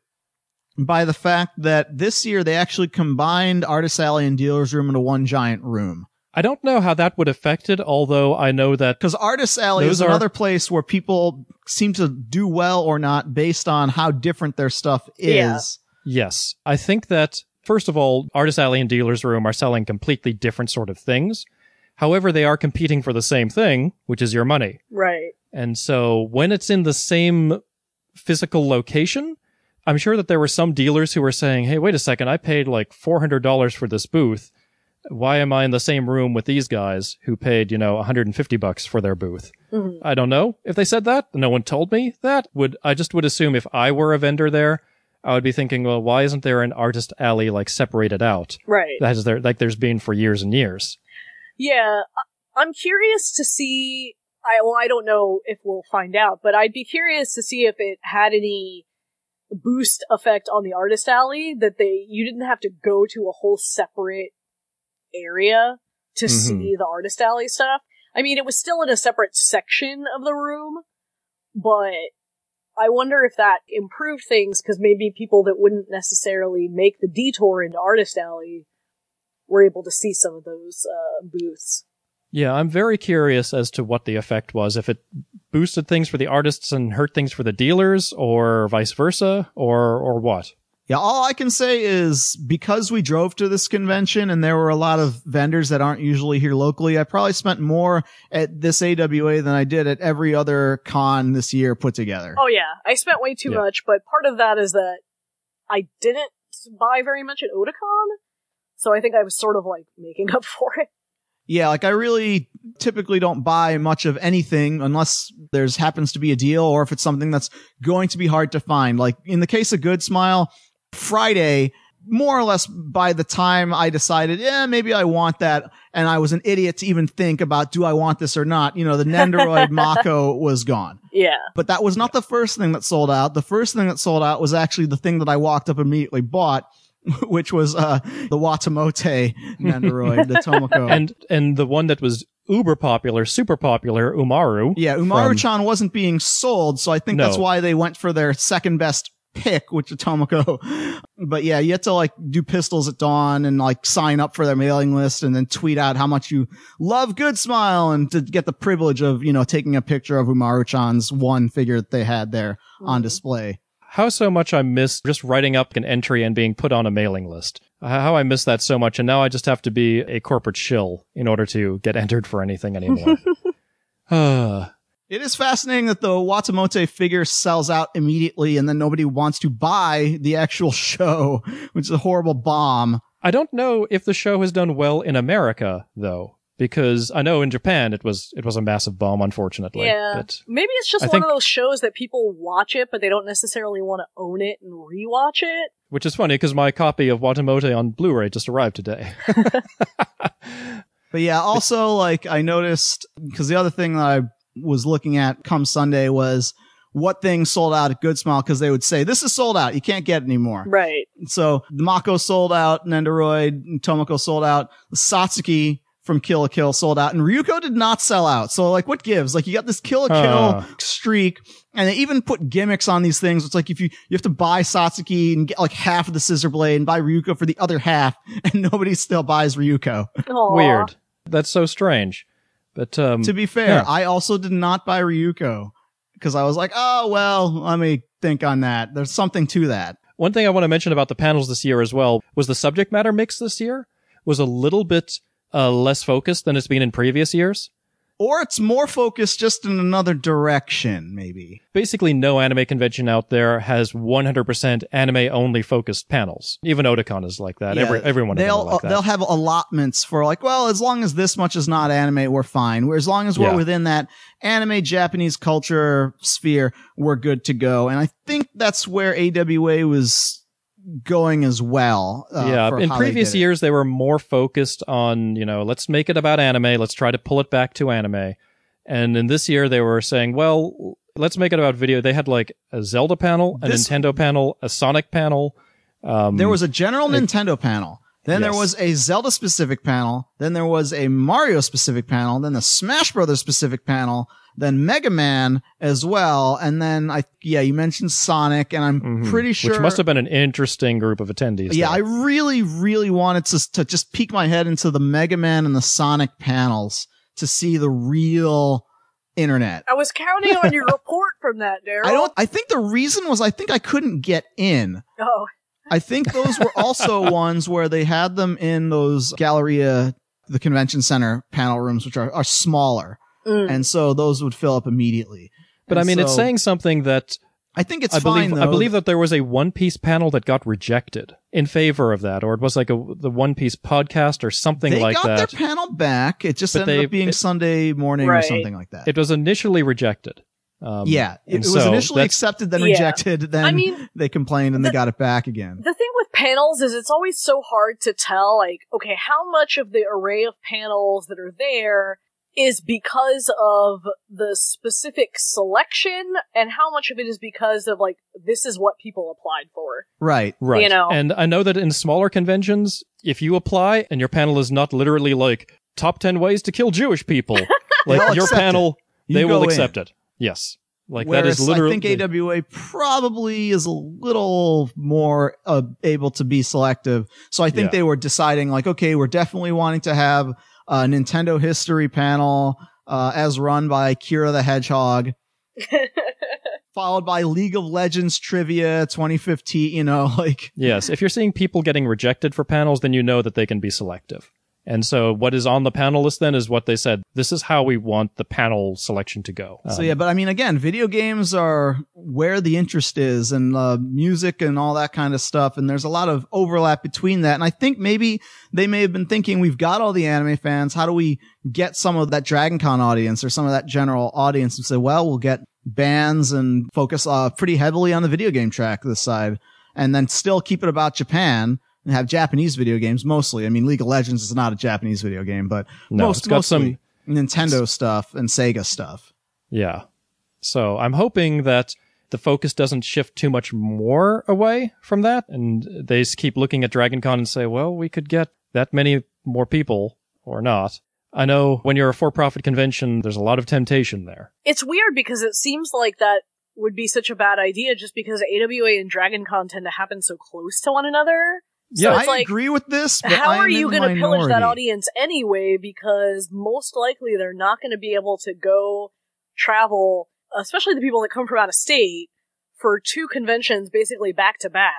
by the fact that this year they actually combined Artist Alley and Dealer's Room into one giant room? I don't know how that would affect it, although I know that Because Artist Alley Those is are- another place where people seem to do well or not based on how different their stuff is. Yeah. Yes. I think that First of all, Artist Alley and Dealer's Room are selling completely different sort of things. However, they are competing for the same thing, which is your money. Right. And so when it's in the same physical location, I'm sure that there were some dealers who were saying, Hey, wait a second. I paid like $400 for this booth. Why am I in the same room with these guys who paid, you know, 150 bucks for their booth? Mhm. I don't know if they said that. No one told me that. Would I just would assume if I were a vendor there, I would be thinking, well, why isn't there an artist alley like separated out? Right. That is there like there's been for years and years. Yeah, I'm curious to see. I well, I don't know if we'll find out, but I'd be curious to see if it had any boost effect on the artist alley that they you didn't have to go to a whole separate area to Mhm. see the artist alley stuff. I mean, it was still in a separate section of the room, but I wonder if that improved things because maybe people that wouldn't necessarily make the detour into artist alley were able to see some of those uh, booths. Yeah, I'm very curious as to what the effect was. If it boosted things for the artists and hurt things for the dealers, or vice versa, or or what? Yeah, all I can say is because we drove to this convention and there were a lot of vendors that aren't usually here locally, I probably spent more at this AWA than I did at every other con this year put together. Oh yeah, I spent way too Yeah. much, but part of that is that I didn't buy very much at Otakon, so I think I was sort of like making up for it. Yeah, like I really typically don't buy much of anything unless there's happens to be a deal or if it's something that's going to be hard to find. Like in the case of Good Smile, Friday, more or less by the time I decided, yeah, maybe I want that. And I was an idiot to even think about, do I want this or not? You know, the Nendoroid Mako was gone. Yeah, But that was not the first thing that sold out. The first thing that sold out was actually the thing that I walked up immediately bought, which was uh the Watamote Nendoroid, the Tomoko. And and the one that was uber popular, super popular, Umaru. yeah, Umaru-chan wasn't being sold, so I think that's why they went for their second best pick, which is Tomoko. But yeah, you have to like do pistols at dawn and like sign up for their mailing list and then tweet out how much you love Good Smile and to get the privilege of, you know, taking a picture of Umaru-chan's one figure that they had there on display. How so much I miss just writing up an entry and being put on a mailing list. How I miss that so much, and now I just have to be a corporate shill in order to get entered for anything anymore. Ah. It is fascinating that the Watamote figure sells out immediately and then nobody wants to buy the actual show, which is a horrible bomb. I don't know if the show has done well in America though, because I know in Japan it was it was a massive bomb, unfortunately. yeah. But Maybe it's just I one think- of those shows that people watch it, but they don't necessarily want to own it and rewatch it. which is funny because my copy of Watamote on Blu-ray just arrived today. But yeah, also like I noticed because the other thing that I was looking at come Sunday was what things sold out at Good Smile because they would say this is sold out, you can't get it anymore. Right. So the Mako sold out, Nendoroid, and Tomoko sold out, Satsuki from Kill la Kill sold out, and Ryuko did not sell out. So like, what gives? Like, you got this Kill la Kill Huh. streak, and they even put gimmicks on these things. It's like if you you have to buy Satsuki and get like half of the scissor blade, and buy Ryuko for the other half, and nobody still buys Ryuko. Aw. Weird. That's so strange. But um, To be fair, Yeah. I also did not buy Ryuko because I was like, oh well, let me think on that. There's something to that. One thing I want to mention about the panels this year as well was the subject matter mix this year was a little bit uh, less focused than it's been in previous years. Or it's more focused just in another direction, maybe. Basically, no anime convention out there has 100% anime only focused panels. Even Otakon is like that. Yeah, Every everyone they'll like uh, that. they'll have allotments for like, well, as long as this much is not anime, we're fine. As long as we're Yeah. within that anime Japanese culture sphere, we're good to go. And I think that's where AWA was going as well. uh, yeah, in they previous it. years they were more focused on, you know, let's make it about anime, let's try to pull it back to anime. And in this year they were saying, well, let's make it about video. They had like a Zelda panel, a This- Nintendo panel, a Sonic panel. Um, There was a general like- Nintendo panel. Then there was a Zelda specific panel. Then there was a Mario specific panel. Then the Smash Brothers specific panel. Then Mega Man as well. And then I, yeah, you mentioned Sonic and I'm mhm, pretty sure. Which must have been an interesting group of attendees. Yeah, I really, really wanted to, to just peek my head into the Mega Man and the Sonic panels to see the real internet. I was counting on your report from that, Daryl. I don't, I think the reason was I think I couldn't get in. Oh, I think those were also ones where they had them in those Galleria, the convention center panel rooms, which are, are smaller. Mm. And so those would fill up immediately. But I And mean, it's saying something that I think it's I fine believe. though. I believe that there was a One Piece panel that got rejected in favor of that, or it was like a the One Piece podcast or something they like got that. their panel back. It just But ended they- up being it- Sunday morning or something like that. it was initially rejected. Um, yeah, it, and it was initially accepted, then Yeah. rejected, then I mean, they complained and they got it back again. the thing with panels is it's always so hard to tell, like, okay, how much of the array of panels that are there is because of the specific selection and how much of it is because of like this is what people applied for. Right. Right. You know. And I know that in smaller conventions, if you apply and your panel is not literally like top 10 ways to kill Jewish people, like your panel, You they will go in. accept it. Yes. Like Whereas that is literally. I think AWA probably is a little more uh, able to be selective. So I think Yeah. they were deciding like, okay, we're definitely wanting to have a Nintendo history panel uh, as run by Kira the Hedgehog, followed by League of Legends trivia 2015. You know, like yes. If you're seeing people getting rejected for panels, then you know that they can be selective. And so what is on the panel list then is what they said. This is how we want the panel selection to go. So yeah, but I mean, again, video games are where the interest is, and uh, music and all that kind of stuff. And there's a lot of overlap between that. And I think maybe they may have been thinking, we've got all the anime fans. How do we get some of that Dragon Con audience or some of that general audience and say, well, we'll get bands and focus uh, pretty heavily on the video game track this side, and then still keep it about Japan. And have Japanese video games mostly. I mean, League of Legends is not a Japanese video game, but No, most got mostly some- Nintendo stuff and Sega stuff. Yeah. So I'm hoping that the focus doesn't shift too much more away from that, and they s- keep looking at Dragon Con and say, well, we could get that many more people or not. I know when you're a for-profit convention, there's a lot of temptation there. It's weird because it seems like that would be such a bad idea just because AWA and Dragon Con tend to happen so close to one another. So Yeah. it's I like, agree with this, but how I'm are you going going to to pillage that audience anyway? Because most likely they're not going to be able to go travel, especially the people that come from out of state, for two conventions basically back to back.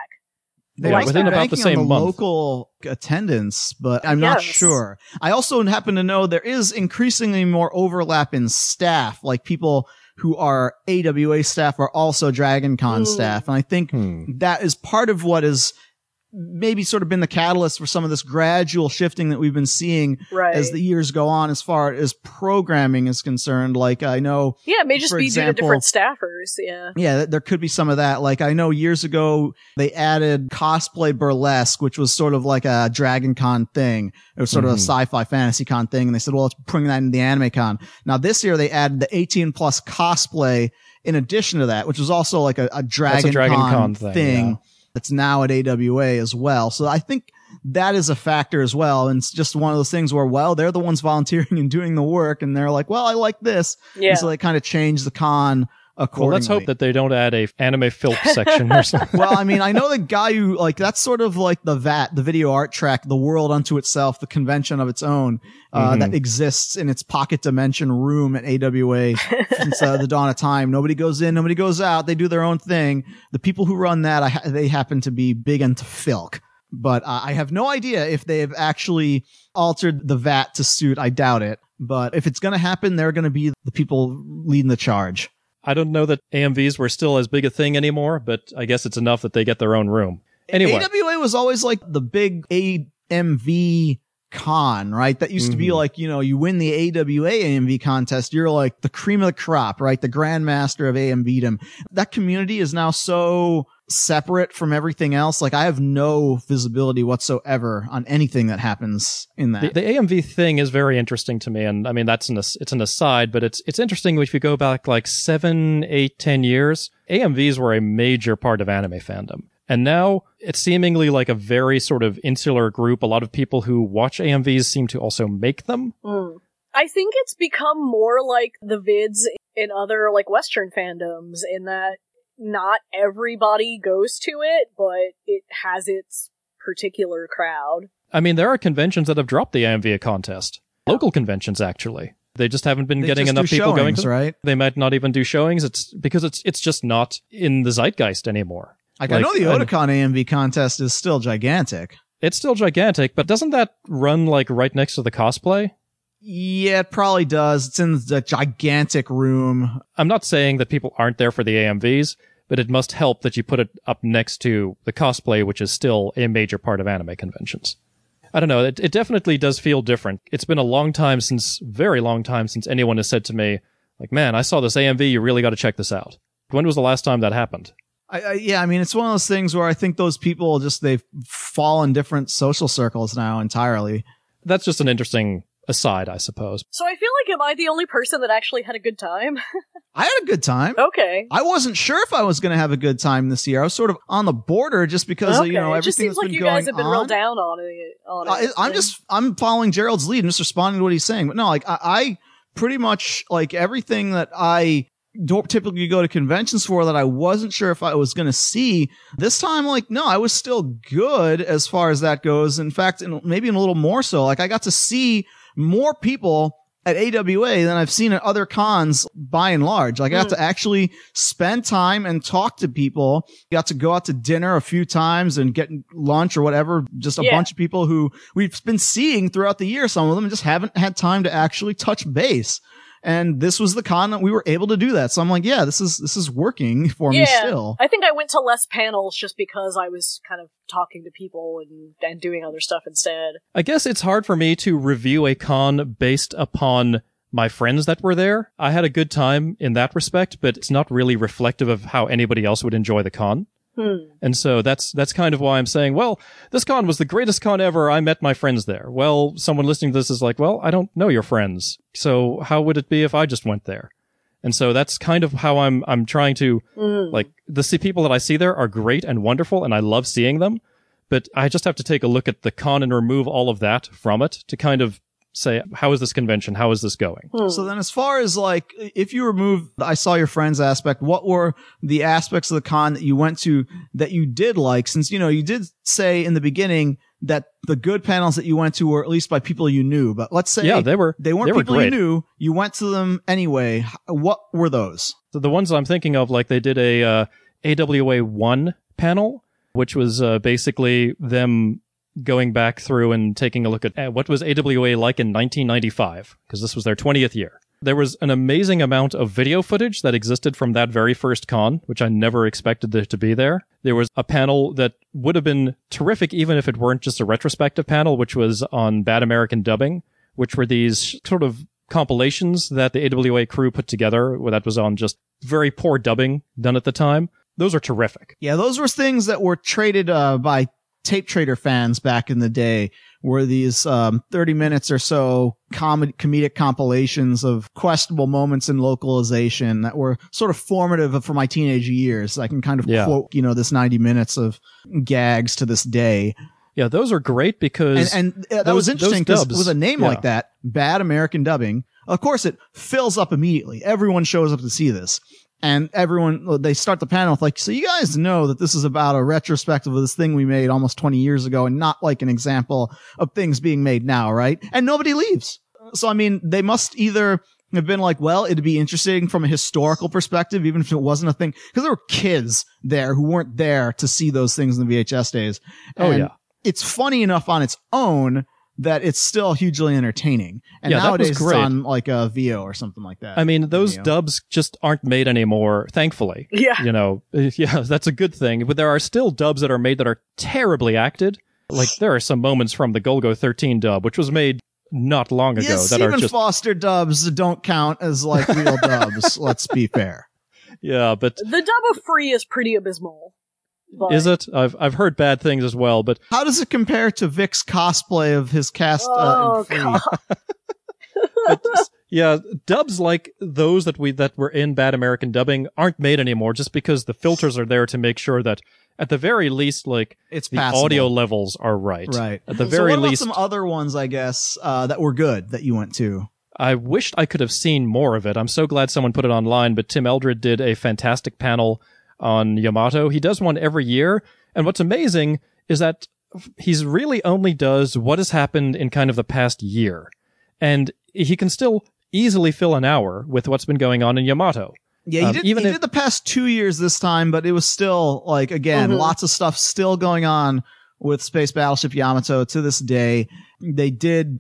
They Yeah, might within be about the same on the month. local attendance, but I'm not sure. I also happen to know there is increasingly more overlap in staff, like people who are AWA staff are also Dragon Con Mm. staff. And I think Hmm. that is part of what has maybe sort of been the catalyst for some of this gradual shifting that we've been seeing Right. as the years go on as far as programming is concerned. Like I know yeah, it may just be example- due to different staffers. Yeah. yeah, there could be some of that. Like I know years ago they added cosplay burlesque, which was sort of like a Dragon Con thing. It was sort of a Mhm. sci-fi fantasy con thing. And they said, well, let's bring that into the anime con. Now this year they added the 18 plus cosplay in addition to that, which was also like a, a Dragon, Dragon Con, Con thing, thing, yeah. That's now at AWA as well. So I think that is a factor as well. And it's just one of those things where, well, they're the ones volunteering and doing the work and they're like, well, I like this. Yeah. And so they kind of change the con accordingly. Well, let's hope that they don't add a anime filk section or something. well, I mean, I know the guy who like that's sort of like the VAT, the video art track, the world unto itself, the convention of its own uh, Mhm. that exists in its pocket dimension room at AWA since uh, the dawn of time. Nobody goes in, nobody goes out. They do their own thing. The people who run that, I ha- they happen to be big into filk. But uh, I have no idea if they have actually altered the VAT to suit. I doubt it. But if it's going to happen, they're going to be the people leading the charge. I don't know that AMVs were still as big a thing anymore, but I guess it's enough that they get their own room. Anyway, AWA was always like the big AMV con, right? That used to be Mhm. like, you know, you win the AWA AMV contest, you're like the cream of the crop, right? The grandmaster of AMVdom. That community is now so separate from everything else. Like I have no visibility whatsoever on anything that happens in that. the AMV thing is very interesting to me, and I mean that's an it's an aside, but it's it's interesting if you go back like seven, eight, ten years. AMVs were a major part of anime fandom. And now it's seemingly like a very sort of insular group. A lot of people who watch AMVs seem to also make them. Mm. I think it's become more like the vids in other like Western fandoms in that not everybody goes to it, but it has its particular crowd. I mean, there are conventions that have dropped the AMV contest. Local conventions, actually. They just haven't been They getting enough do people going showings, to right? They might not even do showings. It's because it's it's just not in the zeitgeist anymore. Like, I know the and- Otakon AMV contest is still gigantic. It's still gigantic, but doesn't that run like right next to the cosplay? Yeah, it probably does. It's in the gigantic room. I'm not saying that people aren't there for the AMVs, but it must help that you put it up next to the cosplay, which is still a major part of anime conventions. I don't know. It, it definitely does feel different. It's been a long time since, very long time since anyone has said to me, like, man, I saw this AMV. You really got to check this out. When was the last time that happened? I, I, yeah, I mean, it's one of those things where I think those people just they fall in different social circles now entirely. That's just an interesting aside, I suppose. So I feel like am I the only person that actually had a good time? I had a good time. okay. I wasn't sure if I was going to have a good time this year. I was sort of on the border just because okay. you know it just everything seems that's like you guys have been on. real down on it. On it. I'm just I'm following Gerald's lead and just responding to what he's saying. But no, like I, I pretty much like everything that I don't typically go to conventions for that I wasn't sure if I was going to see this time. Like no, I was still good as far as that goes. In fact, and maybe a little more so. Like I got to see more people at AWA than I've seen at other cons by and large. Like I got Mm. to actually spend time and talk to people. Got to go out to dinner a few times and get lunch or whatever. Just a Yeah. bunch of people who we've been seeing throughout the year. Some of them just haven't had time to actually touch base. And this was the con that we were able to do that. So I'm like, yeah, this is, this is working for me Yeah. still. I think I went to less panels just because I was kind of talking to people and, and doing other stuff instead. I guess it's hard for me to review a con based upon my friends that were there. I had a good time in that respect, but it's not really reflective of how anybody else would enjoy the con. Hmm. And so that's that's kind of why I'm saying, well, this con was the greatest con ever. I met my friends there. Well, someone listening to this is like, well, I don't know your friends. So how would it be if I just went there? And so that's kind of how I'm I'm trying to Mm. like the see people that I see there are great and wonderful and I love seeing them, but I just have to take a look at the con and remove all of that from it to kind of say how is this convention? How is this going? Hmm. So then as far as like, if you remove the I saw your friends aspect, what were the aspects of the con that you went to that you did like? Since, you know, you did say in the beginning that the good panels that you went to were at least by people you knew, but let's say yeah, they were they weren't they were people great. you knew. You went to them anyway. What were those? So the ones I'm thinking of, like they did a uh, AWA one panel, which was uh, basically them going back through and taking a look at what was AWA like in 1995, because this was their 20th year. There was an amazing amount of video footage that existed from that very first con, which I never expected there to be there. There was a panel that would have been terrific even if it weren't just a retrospective panel, which was on Bad American Dubbing, which were these sort of compilations that the AWA crew put together that was on just very poor dubbing done at the time. Those are terrific. Yeah, those were things that were traded uh, by tape trader fans back in the day. Were these um, 30 minutes or so comedy, comedic compilations of questionable moments in localization that were sort of formative for my teenage years. I can kind of Yeah. quote, you know, this 90 minutes of gags to this day. Yeah, those are great because And, and that those- was interesting because with a name yeah. like that, bad American dubbing, of course it fills up immediately. Everyone shows up to see this. And everyone, they start the panel with like, so you guys know that this is about a retrospective of this thing we made almost 20 years ago and not like an example of things being made now, right? And nobody leaves. So, I mean, they must either have been like, well, it'd be interesting from a historical perspective, even if it wasn't a thing, because there were kids there who weren't there to see those things in the VHS days. Oh, yeah. It's funny enough on its own that it's still hugely entertaining. And Yeah, that was nowadays it's great. on like a VO or something like that. I mean, those Vimeo. dubs just aren't made anymore, thankfully. Yeah. You know, yeah, that's a good thing. But there are still dubs that are made that are terribly acted. Like there are some moments from the Golgo 13 dub, which was made not long ago, Yes, that Steven are just Foster dubs don't count as like real dubs. Let's be fair. yeah. But The dub of Free is pretty abysmal. But, is it? I've I've heard bad things as well. But How does it compare to Vic's cosplay of his cast? Uh, Oh, in Free? God. but yeah, dubs like those that we that were in bad American dubbing aren't made anymore, just because the filters are there to make sure that at the very least, like It's the passable. audio levels are right. right? At the so very what about least, some other ones, I guess, uh, that were good that you went to? I wished I could have seen more of it. I'm so glad someone put it online, but Tim Eldred did a fantastic panel on Yamato. He does one every year, and what's amazing is that he's really only does what has happened in kind of the past year. And he can still easily fill an hour with what's been going on in Yamato. Yeah, he Um, did. even he if- did the past two years this time, but it was still like again, Mhm. lots of stuff still going on with Space Battleship Yamato to this day. They did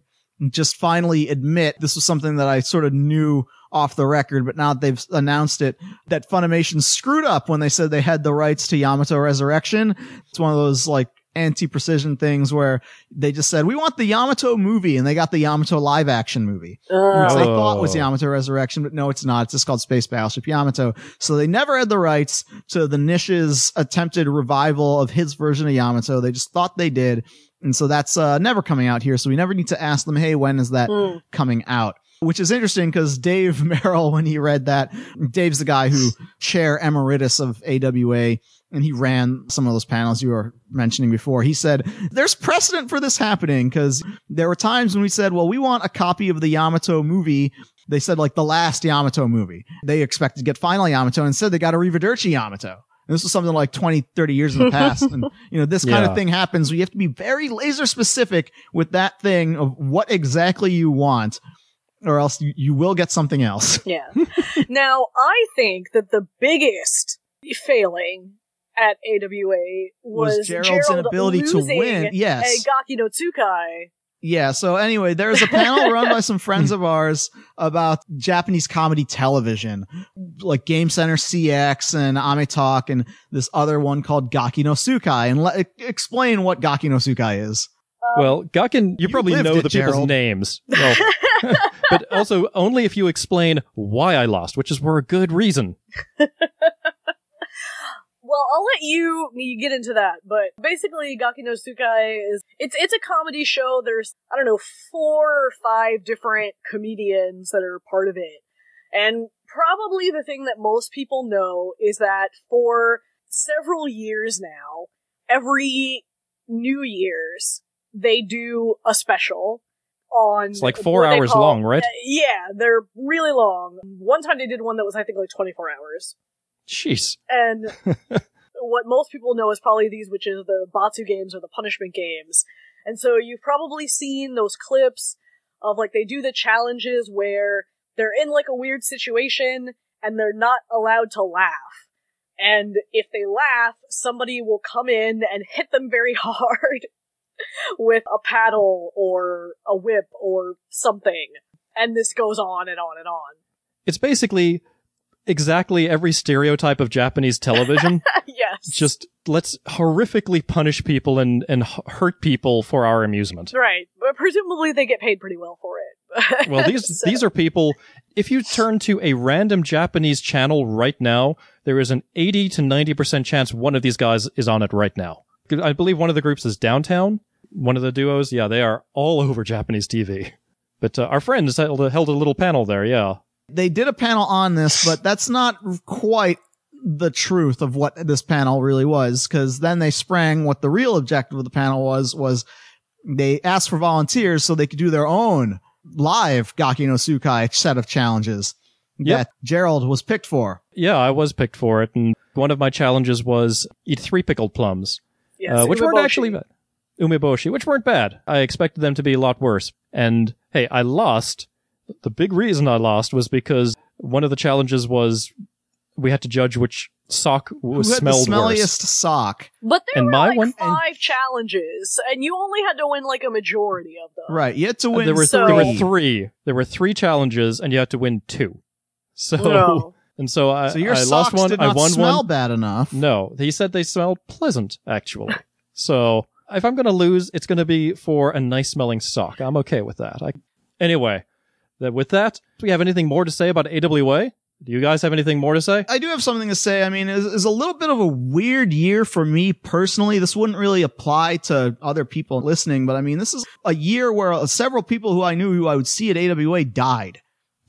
just finally admit this was something that I sort of knew off the record, but now that they've announced it, that Funimation screwed up when they said they had the rights to Yamato Resurrection. It's one of those like anti-precision things where they just said, we want the Yamato movie and they got the Yamato live action movie which Uh, they thought was Oh. Yamato Resurrection, but no, it's not. It's just called Space Battleship Yamato. So they never had the rights to the Nish's attempted revival of his version of Yamato. They just thought they did. And so that's uh, never coming out here. So we never need to ask them, hey, when is that Mm. coming out? Which is interesting because Dave Merrill, when he read that, Dave's the guy who chair emeritus of AWA, and he ran some of those panels you were mentioning before. He said, there's precedent for this happening because there were times when we said, well, we want a copy of the Yamato movie. They said like the last Yamato movie. They expected to get final Yamato and instead they got Arrivederci Yamato. And this was something like 20, 30 years in the past. and, you know, this kind Yeah. of thing happens. We have to be very laser specific with that thing of what exactly you want or else you, you will get something else. Yeah. now, I think that the biggest failing at AWA was, Was Gerald's Gerald inability to win. at Yes. Gaki no Tsukai. Yeah. So anyway, there's a panel run by some friends of ours about Japanese comedy television, like Game Center CX and Ame Talk and this other one called Gaki no Tsukai. And let, explain what Gaki no Tsukai is. Um, Well, Gakken, you, You probably know it, the people's names. Well, but also only if you explain why I lost, which is for a good reason. Well, I'll let you you get into that, but basically, Gaki no Tsukai is it's it's a comedy show. There's I don't know four or five different comedians that are part of it, and probably the thing that most people know is that for several years now, every New Year's they do a special on. It's like four hours call- long, right? Uh, yeah, they're really long. One time they did one that was I think like 24 hours. Jeez. And what most people know is probably these, which is the Batsu games or the punishment games. And so you've probably seen those clips of like they do the challenges where they're in like a weird situation and they're not allowed to laugh. And if they laugh, somebody will come in and hit them very hard with a paddle or a whip or something. And this goes on and on and on. It's basically exactly every stereotype of Japanese television. yes. Just let's horrifically punish people and, and hurt people for our amusement. Right, but presumably they get paid pretty well for it. Well, these So- these are people. If you turn to a random Japanese channel right now, there is an eighty to ninety percent chance one of these guys is on it right now. I believe one of the groups is Downtown. One of the duos, yeah, they are all over Japanese TV. But uh, our friends held a, held a little panel there, yeah. They did a panel on this, but that's not quite the truth of what this panel really was. Cause then they sprang what the real objective of the panel was, was they asked for volunteers so they could do their own live Gaki no Tsukai set of challenges Yep. that Gerald was picked for. Yeah, I was picked for it, and one of my challenges was eat three pickled plums, yes, uh, which weren't actually bad. Umeboshi, which weren't bad. I expected them to be a lot worse. And hey, I lost. The big reason I lost was because one of the challenges was we had to judge which sock was Who had the smelled smelliest worse. sock? But there And were my like one- five challenges, and you only had to win like a majority of them. Right. You had to Uh, win there were So- there were three. three. There were three challenges, and you had to win two. So No. And so I, So your I socks lost one. did I won smell one. bad enough. No, he said they smelled pleasant, actually. so if I'm going to lose, it's going to be for a nice smelling sock. I'm okay with that. I, anyway, that with that, do we have anything more to say about AWA? Do you guys have anything more to say? I do have something to say. I mean, it's, it's a little bit of a weird year for me personally. This wouldn't really apply to other people listening, but I mean, this is a year where uh, several people who I knew who I would see at AWA died.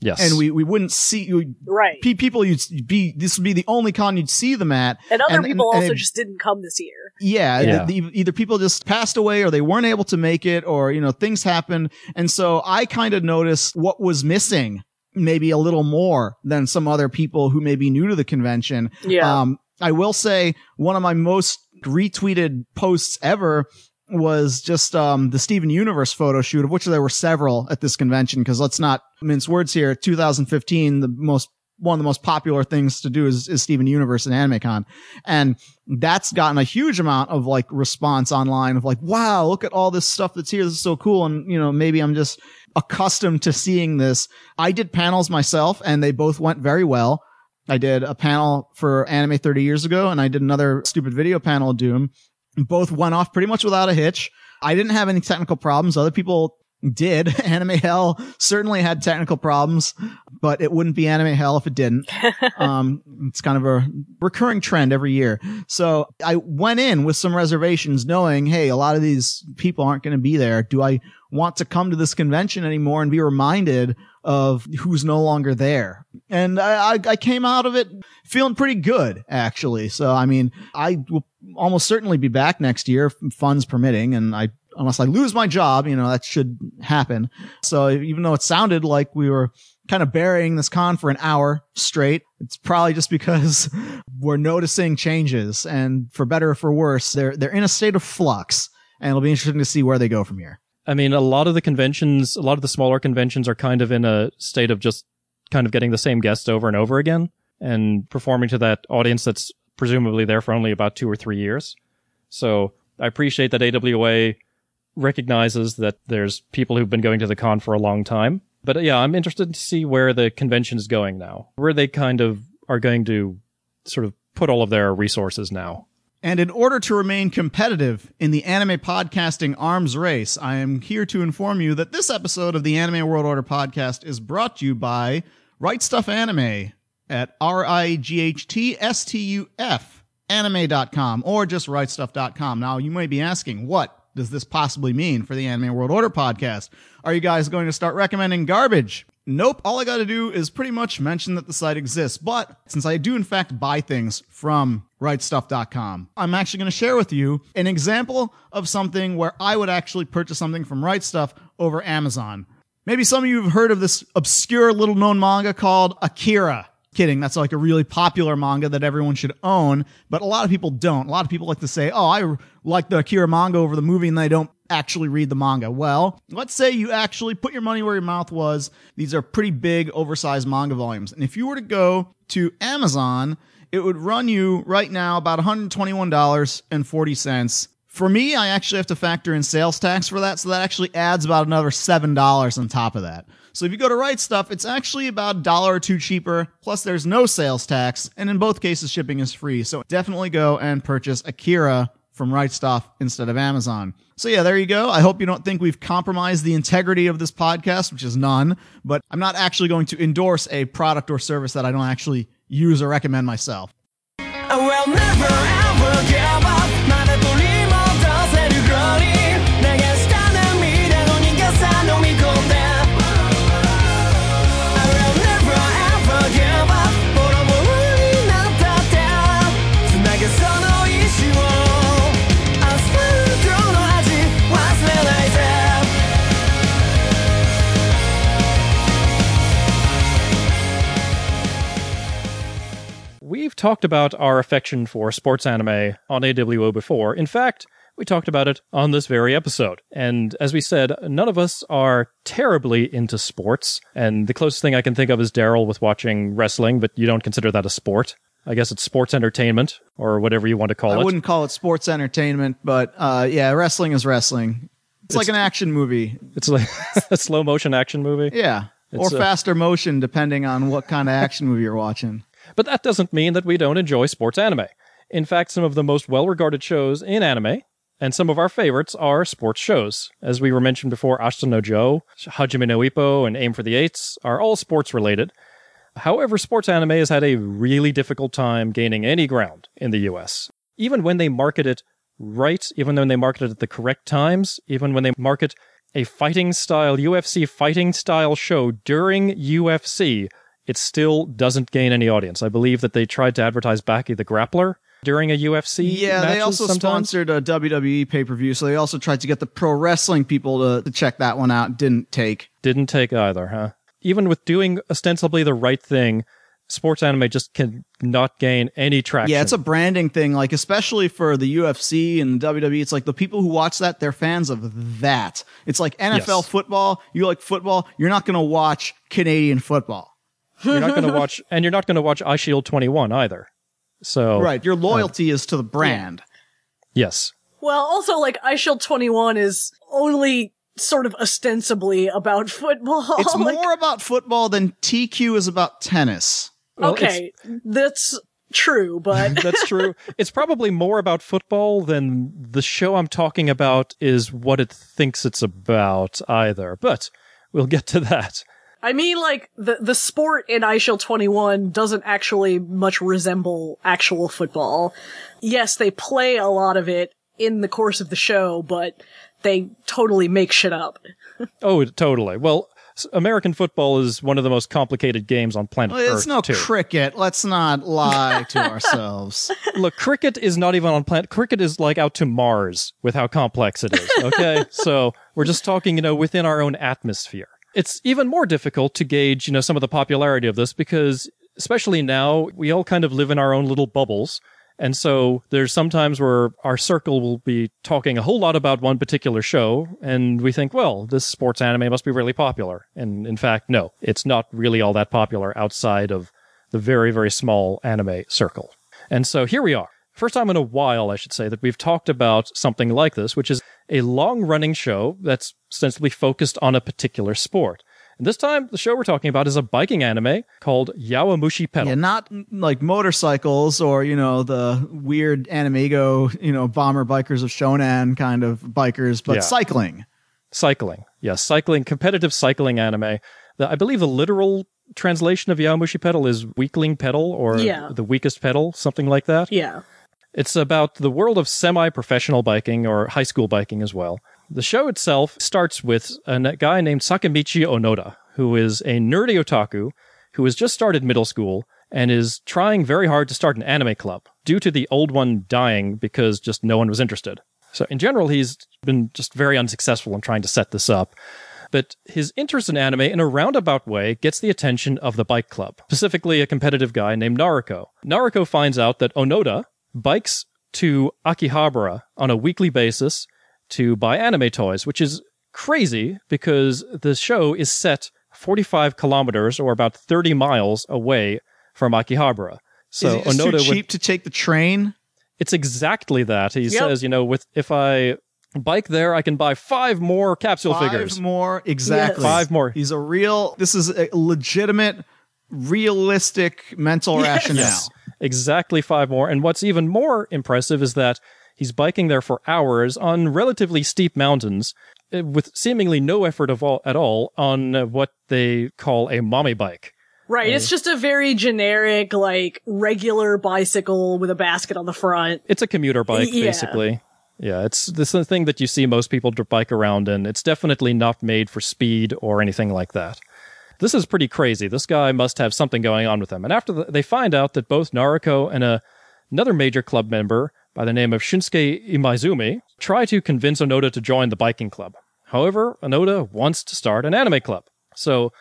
Yes. And we, we wouldn't see you. Right. pe- People you'd be, this would be the only con you'd see them at. And other and- people and- also and- just didn't come this year. Yeah, Yeah. the- the- either people just passed away or they weren't able to make it or, you know, things happened. And so I kind of noticed what was missing maybe a little more than some other people who may be new to the convention. Yeah. Um, I will say one of my most retweeted posts ever was just um, the Steven Universe photo shoot, of which there were several at this convention. Because let's not mince words here. 2015, the most one of the most popular things to do is, is Steven Universe and AnimeCon. And that's gotten a huge amount of like response online of like, wow, look at all this stuff that's here. This is so cool. And, you know, maybe I'm just accustomed to seeing this. I did panels myself and they both went very well. I did a panel for anime 30 years ago and I did another stupid video panel of Doom. Both went off pretty much without a hitch. I didn't have any technical problems. Other people did. Anime Hell certainly had technical problems, but it wouldn't be Anime Hell if it didn't. um, it's kind of a recurring trend every year. So I went in with some reservations knowing, hey, a lot of these people aren't going to be there. Do I want to come to this convention anymore and be reminded of who's no longer there? And I, I, I came out of it feeling pretty good, actually. So, I mean, I will almost certainly be back next year, funds permitting, and I unless I lose my job, you know, that should happen. So even though it sounded like we were kind of burying this con for an hour straight, it's probably just because we're noticing changes and for better or for worse, they're, they're in a state of flux and it'll be interesting to see where they go from here. I mean, a lot of the conventions, a lot of the smaller conventions are kind of in a state of just kind of getting the same guests over and over again and performing to that audience that's presumably there for only about two or three years. So I appreciate that AWA recognizes that there's people who've been going to the con for a long time. But uh, yeah, I'm interested to see where the convention is going now, where they kind of are going to sort of put all of their resources now. And in order to remain competitive in the anime podcasting arms race, I am here to inform you that this episode of the Anime World Order podcast is brought to you by Right Stuf Anime at R I G H T S T U F anime.com or just rightstuf.com. Now, you may be asking, what does this possibly mean for the Anime World Order podcast? Are you guys going to start recommending garbage? Nope. All I got to do is pretty much mention that the site exists. But since I do in fact buy things from rightstuf.com, I'm actually to share with you an example of something where I would actually purchase something from Right Stuf over Amazon. Maybe some of you have heard of this obscure little known manga called Akira kidding. That's like a really popular manga that everyone should own, but a lot of people don't. A lot of people like to say, "Oh, I like the Akira manga over the movie," and they don't actually read the manga. Well, let's say you actually put your money where your mouth was. These are pretty big, oversized manga volumes, and if you were to go to Amazon, it would run you right now about $121.40. For me, I actually have to factor in sales tax for that, so that actually adds about another $7 on top of that. So if you go to Right Stuf, it's actually about a dollar or two cheaper. Plus, there's no sales tax, and in both cases, shipping is free. So definitely go and purchase Akira from Right Stuf instead of Amazon. So yeah, there you go. I hope you don't think we've compromised the integrity of this podcast, which is none, but I'm not actually going to endorse a product or service that I don't actually use or recommend myself. Oh, I will never We've talked about our affection for sports anime on AWO before. In fact, we talked about it on this very episode. And as we said, none of us are terribly into sports. And the closest thing I can think of is Daryl with watching wrestling, but you don't consider that a sport. I guess it's sports entertainment or whatever you want to call I it. I wouldn't call it sports entertainment, but uh, yeah, wrestling is wrestling. It's, it's like an action movie. It's like a slow motion action movie. Yeah. It's or faster motion, depending on what kind of action movie you're watching. But that doesn't mean that we don't enjoy sports anime. In fact, some of the most well regarded shows in anime, and some of our favorites, are sports shows. As we were mentioned before, Ashita no Joe, Hajime no Ippo, and Aim for the Ace are all sports related. However, sports anime has had a really difficult time gaining any ground in the US. Even when they market it right, even when they market it at the correct times, even when they market a fighting style, UFC fighting style show during UFC, it still doesn't gain any audience. I believe that they tried to advertise Baki the Grappler during a UFC. Yeah, they also sometimes. sponsored a WWE pay per view, so they also tried to get the pro wrestling people to, to check that one out. Didn't take. Didn't take either, huh? Even with doing ostensibly the right thing, sports anime just can not gain any traction. Yeah, it's a branding thing. Like especially for the UFC and the WWE, it's like the people who watch that, they're fans of that. It's like NFL Yes. football. You like football, you're not going to watch Canadian football. You're not going to watch, and you're not going to watch Eyeshield 21 either. So, Right. Your uh, loyalty is to the brand. yes. Well, also, like, Eyeshield 21 is only sort of ostensibly about football. It's Like, more about football than TQ is about tennis. Well, okay, that's true, but That's true. it's probably more about football than the show I'm talking about is what it thinks it's about either. But we'll get to that. I mean, like, the, the sport in Eyeshield 21 doesn't actually much resemble actual football. Yes, they play a lot of it in the course of the show, but they totally make shit up. Oh, totally. Well, American football is one of the most complicated games on planet Well, Earth. it's no too. cricket. Let's not lie to ourselves. Look, cricket is not even on planet. Cricket is like out to Mars with how complex it is. Okay, so we're just talking, you know, within our own atmosphere. It's even more difficult to gauge, you know, some of the popularity of this because, especially now, we all kind of live in our own little bubbles. And so there's sometimes where our circle will be talking a whole lot about one particular show, and we think, well, this sports anime must be really popular. And in fact, no, it's not really all that popular outside of the very, very small anime circle. And so here we are. First time in a while, I should say, that we've talked about something like this, which is a long running show that's ostensibly focused on a particular sport. And this time, the show we're talking about is a biking anime called Yowamushi Pedal. Yeah, not mm, like motorcycles or, you know, the weird animago, you know, bomber bikers of Shonan kind of bikers, but Yeah. cycling. Cycling. Yes, cycling, competitive cycling anime. The, I believe the literal translation of Yowamushi Pedal is weakling pedal or Yeah. the weakest pedal, something like that. Yeah. It's about the world of semi professional biking or high school biking as well. The show itself starts with a guy named Sakamichi Onoda, who is a nerdy otaku who has just started middle school and is trying very hard to start an anime club due to the old one dying because just no one was interested. So, in general, he's been just very unsuccessful in trying to set this up. But his interest in anime, in a roundabout way, gets the attention of the bike club, specifically a competitive guy named Naruko. Naruko finds out that Onoda bikes to Akihabara on a weekly basis to buy anime toys, which is crazy because the show is set 45 kilometers or about 30 miles away from Akihabara. So is Onoda too would cheap to take the train? it's exactly that. He Yep. says, you know, with if I bike there, I can buy five more capsule Five figures. more, exactly. Five more. He's a real. This is a legitimate, realistic mental rationale. Yes. Exactly five more. And what's even more impressive is that he's biking there for hours on relatively steep mountains uh, with seemingly no effort of all, at all on uh, what they call a mommy bike. Right. It's just a very generic, like, regular bicycle with a basket on the front. It's a commuter bike, Yeah. basically. Yeah, it's this thing that you see most people bike around in. It's definitely not made for speed or anything like that. This is pretty crazy. This guy must have something going on with him. And after the, they find out that both Naruko and a, another major club member by the name of Shunsuke Imaizumi try to convince Onoda to join the biking club. However, Onoda wants to start an anime club. So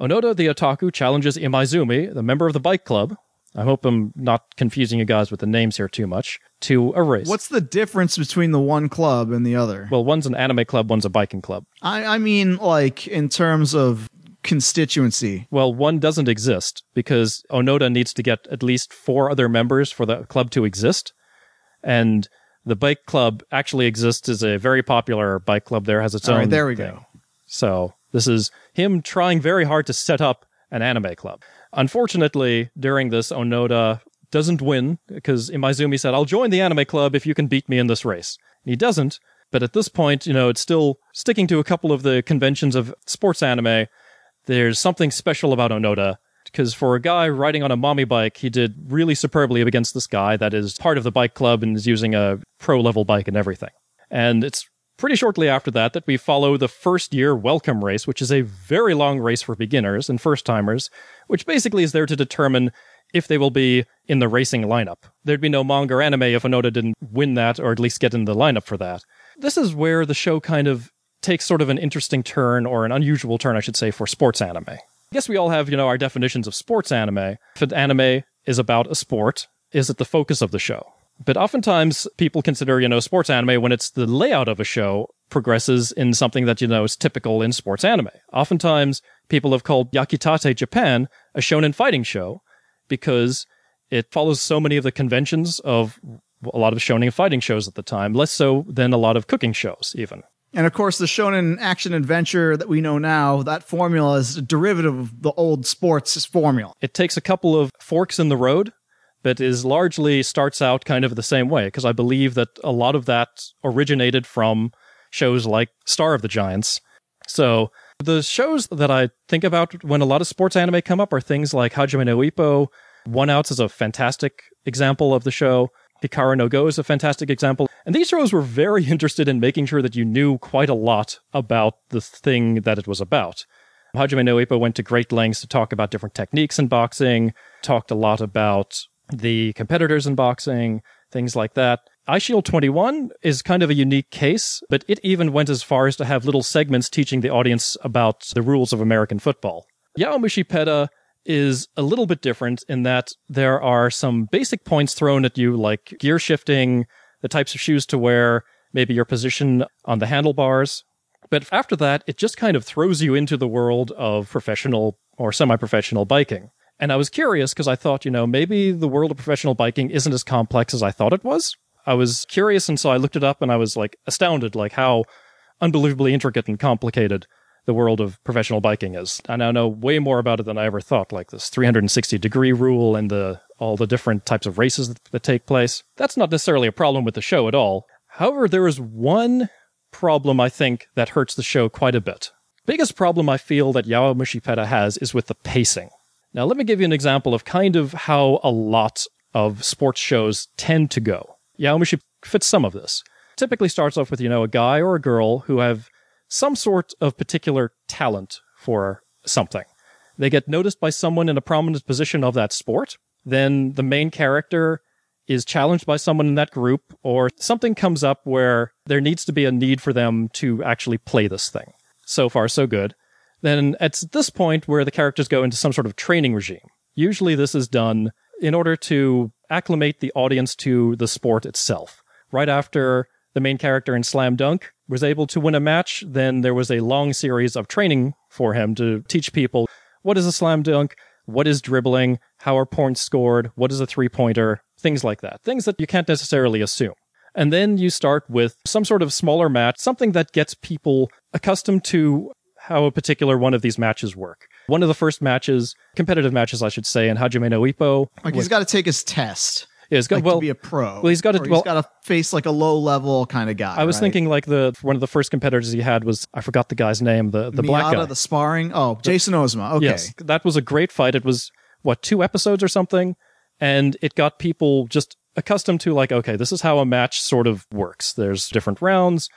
Onoda the otaku challenges Imaizumi, the member of the bike club. I hope I'm not confusing you guys with the names here too much. To a race. What's the difference between the one club and the other? well, one's an anime club, one's a biking club. I, I mean, like in terms of constituency. Well, one doesn't exist because Onoda needs to get at least four other members for the club to exist. And the bike club actually exists as a very popular bike club there, has its All own. right, there we thing. go. So this is him trying very hard to set up an anime club. Unfortunately, during this, Onoda doesn't win because Imaizumi said, I'll join the anime club if you can beat me in this race. And he doesn't. But at this point, you know, it's still sticking to a couple of the conventions of sports anime. There's something special about Onoda because for a guy riding on a mommy bike, he did really superbly against this guy that is part of the bike club and is using a pro level bike and everything. And it's pretty shortly after that that we follow the first year welcome race, which is a very long race for beginners and first timers, which basically is there to determine if they will be in the racing lineup. There'd be no manga anime if Onoda didn't win that or at least get in the lineup for that. This is where the show kind of takes sort of an interesting turn or an unusual turn, I should say, for sports anime. I guess we all have, you know, our definitions of sports anime. If an anime is about a sport, is it the focus of the show? But oftentimes people consider, you know, sports anime when it's the layout of a show progresses in something that you know is typical in sports anime. Oftentimes, people have called Yakitate Japan a shonen fighting show because it follows so many of the conventions of a lot of shonen fighting shows at the time, less so than a lot of cooking shows, even. And of course, the shonen action adventure that we know now, that formula is a derivative of the old sports formula. It takes a couple of forks in the road, but is largely starts out kind of the same way, because I believe that a lot of that originated from shows like Star of the Giants. So the shows that I think about when a lot of sports anime come up are things like Hajime no Ippo. One Outs is a fantastic example of the show. Hikaru no Go is a fantastic example. And these shows were very interested in making sure that you knew quite a lot about the thing that it was about. Hajime no Ippo went to great lengths to talk about different techniques in boxing, talked a lot about the competitors in boxing, things like that. Eyeshield 21 is kind of a unique case, but it even went as far as to have little segments teaching the audience about the rules of American football. Yowamushi Pedal is a little bit different in that there are some basic points thrown at you, like gear shifting, the types of shoes to wear, maybe your position on the handlebars. But after that, it just kind of throws you into the world of professional or semi professional biking. And I was curious because I thought, you know, maybe the world of professional biking isn't as complex as I thought it was. I was curious, and so I looked it up and I was like astounded, like how unbelievably intricate and complicated the world of professional biking is. I now know way more about it than I ever thought, like this 360 degree rule and the all the different types of races that, that take place. That's not necessarily a problem with the show at all. However, there is one problem I think that hurts the show quite a bit. Biggest problem I feel that Yowamushi Pedal has is with the pacing. Now, let me give you an example of kind of how a lot of sports shows tend to go. Yowamushi fits some of this. Typically starts off with, you know, a guy or a girl who have some sort of particular talent for something. They get noticed by someone in a prominent position of that sport. Then the main character is challenged by someone in that group, or something comes up where there needs to be a need for them to actually play this thing. So far, so good. Then it's at this point where the characters go into some sort of training regime. Usually, this is done in order to acclimate the audience to the sport itself. Right after the main character in Slam Dunk was able to win a match, then there was a long series of training for him to teach people what is a slam dunk, what is dribbling, how are points scored, what is a three pointer, things like that. Things that you can't necessarily assume. And then you start with some sort of smaller match, something that gets people accustomed to how a particular one of these matches work. One of the first matches, competitive matches, I should say, in Hajime no Ippo. Like he's got to take his test. Yeah, he's got, like well, to be a pro. well, he's got to- well- he's got to face like a low level kind of guy. I was right? thinking like the one of the first competitors he had was I forgot the guy's name, the the black Miata, guy. the sparring. Oh, Jason Ozuma. Okay. Yes, that was a great fight. It was what two episodes or something, and it got people just accustomed to like, okay, this is how a match sort of works. There's different rounds,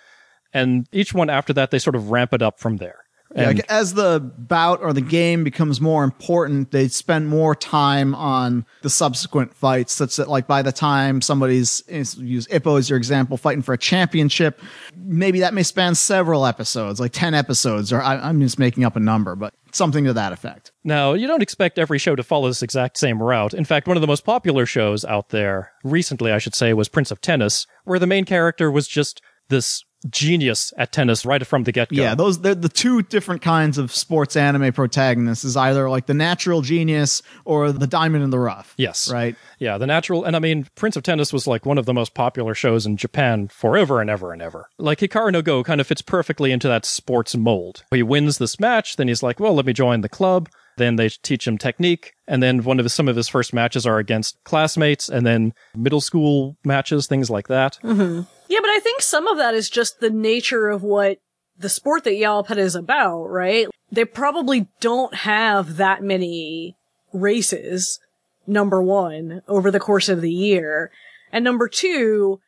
and each one after that they sort of ramp it up from there. And like, as the bout or the game becomes more important, they spend more time on the subsequent fights. Such that, like, by the time somebody's use Ippo as your example, fighting for a championship, maybe that may span several episodes, like ten episodes, or I, I'm just making up a number, but something to that effect. Now, you don't expect every show to follow this exact same route. In fact, one of the most popular shows out there, recently, I should say, was Prince of Tennis, where the main character was just this genius at tennis right from the get go. Yeah, those they're the two different kinds of sports anime protagonists is either like the natural genius or the diamond in the rough. Yes. Right. Yeah, the natural, and I mean, Prince of Tennis was like one of the most popular shows in Japan forever and ever and ever. Like Hikaru no Go kind of fits perfectly into that sports mold. He wins this match, then he's like, well, let me join the club. Then they teach him technique, and then one of his, some of his first matches are against classmates, and then middle school matches, things like that. Mm-hmm. Yeah, but I think some of that is just the nature of what the sport that Yowapeda is about, right? They probably don't have that many races, number one, over the course of the year. And number two,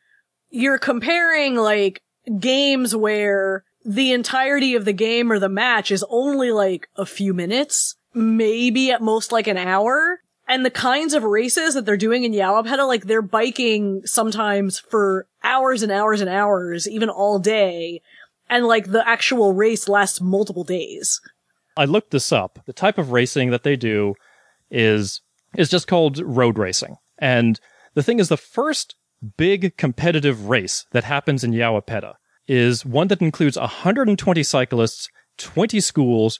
you're comparing like games where the entirety of the game or the match is only like a few minutes, maybe at most like an hour. And the kinds of races that they're doing in Yowapeda, like they're biking sometimes for hours and hours and hours, even all day. And like the actual race lasts multiple days. I looked this up. The type of racing that they do is is just called road racing. And the thing is the first big competitive race that happens in Yowapeda is one that includes 120 cyclists, 20 schools,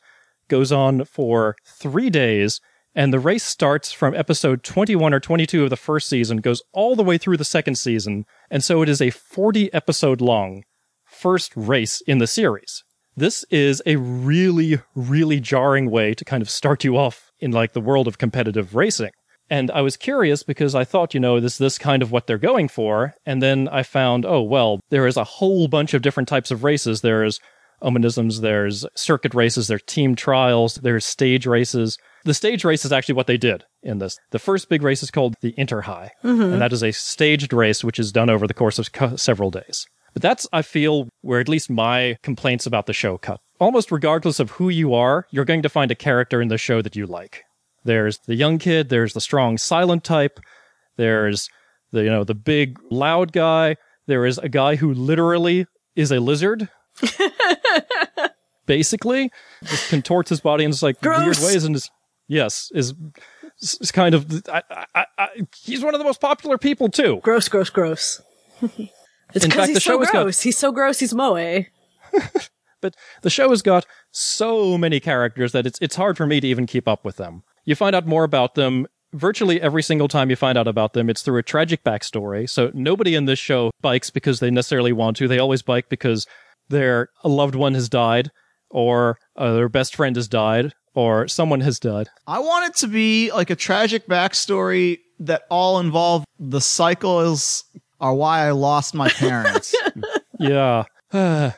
goes on for three days, and the race starts from episode 21 or 22 of the first season, goes all the way through the second season, and so it is a 40 episode long first race in the series. This is a really, really jarring way to kind of start you off in like the world of competitive racing. And I was curious because I thought, you know, this this kind of what they're going for. And then I found, oh well, there is a whole bunch of different types of races. There's omniums, there's circuit races, there's team trials, there's stage races. The stage race is actually what they did in this. The first big race is called the Interhigh, mm-hmm. and that is a staged race which is done over the course of co- several days. But that's, I feel, where at least my complaints about the show cut. Almost regardless of who you are, you're going to find a character in the show that you like. There's the young kid, there's the strong silent type, there's the you know the big loud guy, there is a guy who literally is a lizard. Basically, just contorts his body in just like weird ways and is yes, is is kind of I, I, I, he's one of the most popular people too. Gross, gross, gross. it's In because fact, he's the show so has got- gross. He's so gross. He's moe. But the show has got so many characters that it's it's hard for me to even keep up with them. You find out more about them virtually every single time you find out about them. It's through a tragic backstory. So nobody in this show bikes because they necessarily want to. They always bike because their a loved one has died, or uh, their best friend has died, or someone has died. I want it to be like a tragic backstory that all involve the cycles are why I lost my parents. Yeah.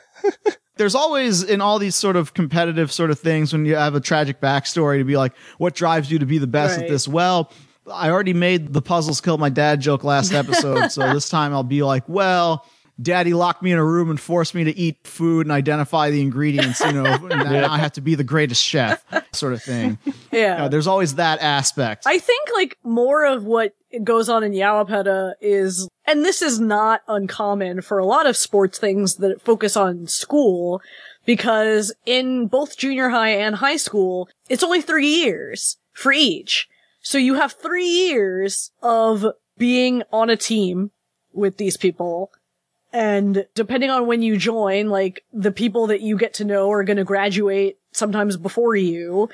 There's always in all these sort of competitive sort of things when you have a tragic backstory to be like, what drives you to be the best at this? Well, I already made the puzzles killed my dad joke last episode, so this time I'll be like, well, daddy locked me in a room and forced me to eat food and identify the ingredients, you know, and now I have to be the greatest chef, sort of thing. Yeah. Uh, there's always that aspect. I think like more of what goes on in Yowapeda is, and this is not uncommon for a lot of sports things that focus on school, because in both junior high and high school, it's only three years for each. So you have three years of being on a team with these people. And depending on when you join, like the people that you get to know are going to graduate sometimes before you.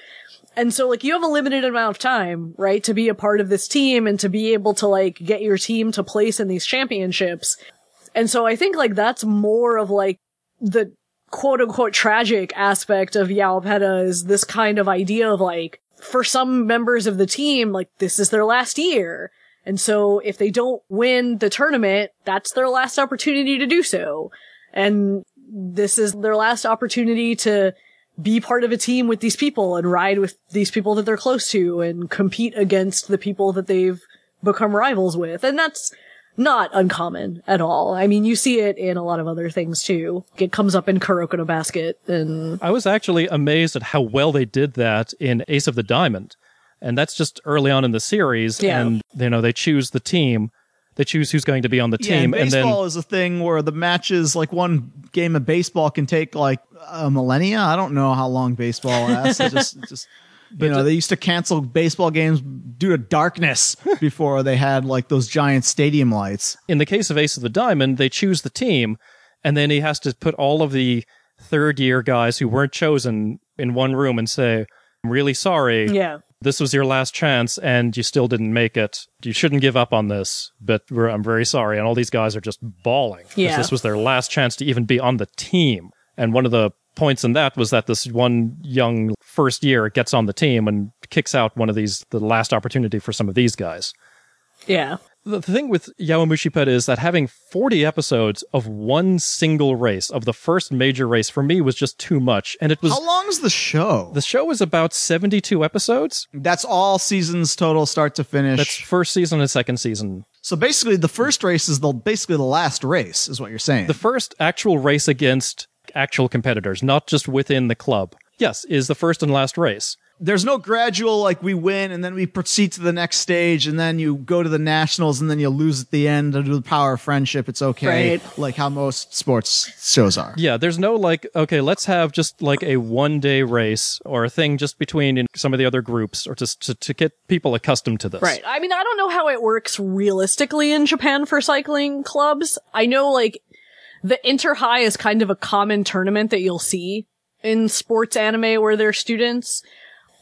And so like you have a limited amount of time, right, to be a part of this team and to be able to like get your team to place in these championships. And so I think like that's more of like the quote unquote tragic aspect of Yowapeda is this kind of idea of like, for some members of the team, like this is their last year. And so if they don't win the tournament, that's their last opportunity to do so. And this is their last opportunity to be part of a team with these people and ride with these people that they're close to and compete against the people that they've become rivals with. And that's not uncommon at all. I mean, you see it in a lot of other things too. It comes up in Kuroko no Basket and I was actually amazed at how well they did that in Ace of the Diamond. And that's just early on in the series. Yeah. And, you know, they choose the team. They choose who's going to be on the Yeah, team. and and then baseball is a thing where the matches, like one game of baseball, can take like a millennia. I don't know how long baseball lasts. It just, it just you know, they used to cancel baseball games due to darkness before they had like those giant stadium lights. in the case of Ace of the Diamond, they choose the team, and then he has to put all of the third year guys who weren't chosen in one room and say, I'm really sorry. yeah. This was your last chance, and you still didn't make it. You shouldn't give up on this, but we're, I'm very sorry. And all these guys are just bawling. Yeah. This was their last chance to even be on the team. And one of the points in that was that this one young first year gets on the team and kicks out one of these, the last opportunity for some of these guys. Yeah. The thing with Yawamushi Pet is that having 40 episodes of one single race, of the first major race, for me was just too much. And it was. How long's the show? The show is about 72 episodes. That's all seasons total, start to finish. That's first season and second season. so basically, the first race is the basically the last race, is what you're saying. The first actual race against actual competitors, not just within the club. Yes, is the first and last race. There's no gradual like we win and then we proceed to the next stage and then you go to the nationals and then you lose at the end under the power of friendship. It's okay, Right. like how most sports shows are. Yeah, there's no like, okay, let's have just like a one day race or a thing just between in some of the other groups or just to, to get people accustomed to this. Right. I mean, I don't know how it works realistically in Japan for cycling clubs. I know, like, the Inter High is kind of a common tournament that you'll see in sports anime where they're students.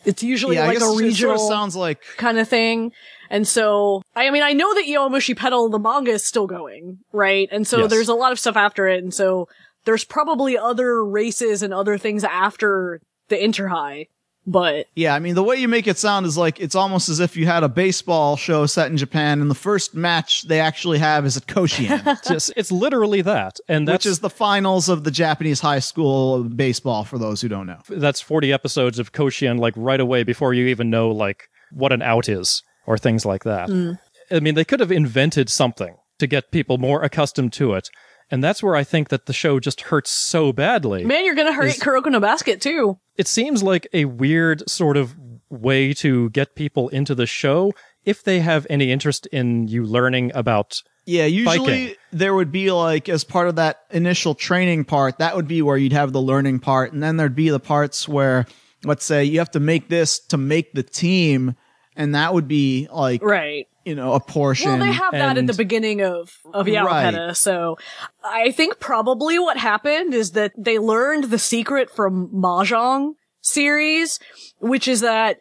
It's usually yeah, like a it sort regional of sounds like kind of thing. And so, I mean, I know that Yowamushi Pedal, the manga is still going, right? And so Yes. there's a lot of stuff after it. And so there's probably other races and other things after the Inter High. But Yeah, I mean, the way you make it sound is like it's almost as if you had a baseball show set in Japan, and the first match they actually have is at Koshien, It's, just- it's literally that, and that's which is the finals of the Japanese high school baseball. For those who don't know, that's 40 episodes of Koshien like right away before you even know like what an out is or things like that. Mm. I mean, they could have invented something to get people more accustomed to it. And that's where I think that the show just hurts so badly. man, you're gonna hurt Is- Kuroko no Basket too. It seems like a weird sort of way to get people into the show if they have any interest in you learning about yeah, usually Biking. there would be like as part of that initial training part, that would be where you'd have the learning part, and then there'd be the parts where, let's say, you have to make this to make the team, and that would be like Right. You know a portion. Well, they have that at And- the beginning of of Yowapeda, so I think probably what happened is that they learned the secret from Mahjong series, which is that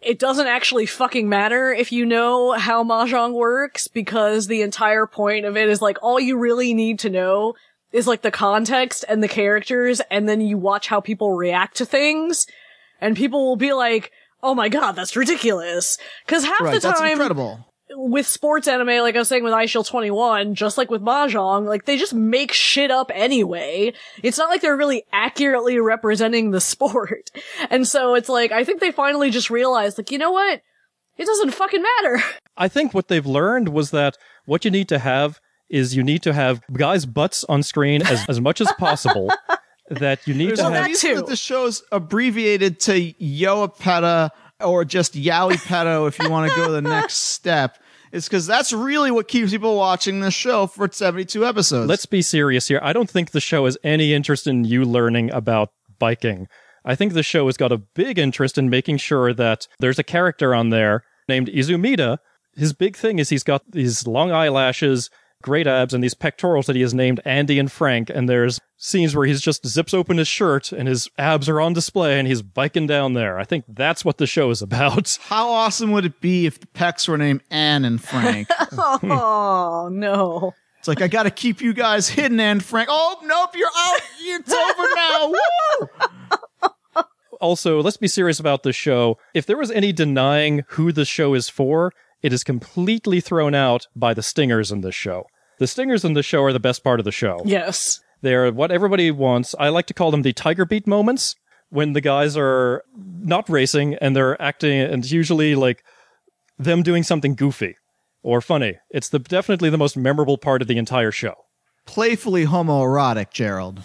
it doesn't actually fucking matter if you know how Mahjong works because the entire point of it is like all you really need to know is like the context and the characters and then you watch how people react to things and people will be like, "Oh my god, that's ridiculous." Cuz half right, the that's time incredible. With sports anime, like I was saying with Eyeshield 21, just like with Mahjong, like they just make shit up anyway. It's not like they're really accurately representing the sport. And so it's like, I think they finally just realized, like, you know what? It doesn't fucking matter. I think what they've learned was that what you need to have is you need to have guys' butts on screen as, as much as possible. that you need There's to Well, have. that reason too. that the show's abbreviated to Yowapeda or just Yowie Pedo if you want to go to the next step. It's because that's really what keeps people watching this show for 72 episodes. Let's be serious here. I don't think the show has any interest in you learning about biking. I think the show has got a big interest in making sure that there's a character on there named Izumida. His big thing is he's got these long eyelashes, great abs, and these pectorals that he has named Andy and Frank. And there's scenes where he's just zips open his shirt and his abs are on display and he's biking down there. I think that's what the show is about. How awesome would it be if the Pecs were named Anne and Frank? oh, no. it's like, I got to keep you guys hidden, Anne and Frank. Oh, nope, you're out. It's over now. Woo! also, let's be serious about the show. If there was any denying who the show is for, it is completely thrown out by the stingers in this show. The stingers in this show are the best part of the show. Yes. They're what everybody wants. I like to call them the tiger beat moments when the guys are not racing and they're acting, and usually like them doing something goofy or funny. It's the definitely the most memorable part of the entire show. Playfully homoerotic, Gerald.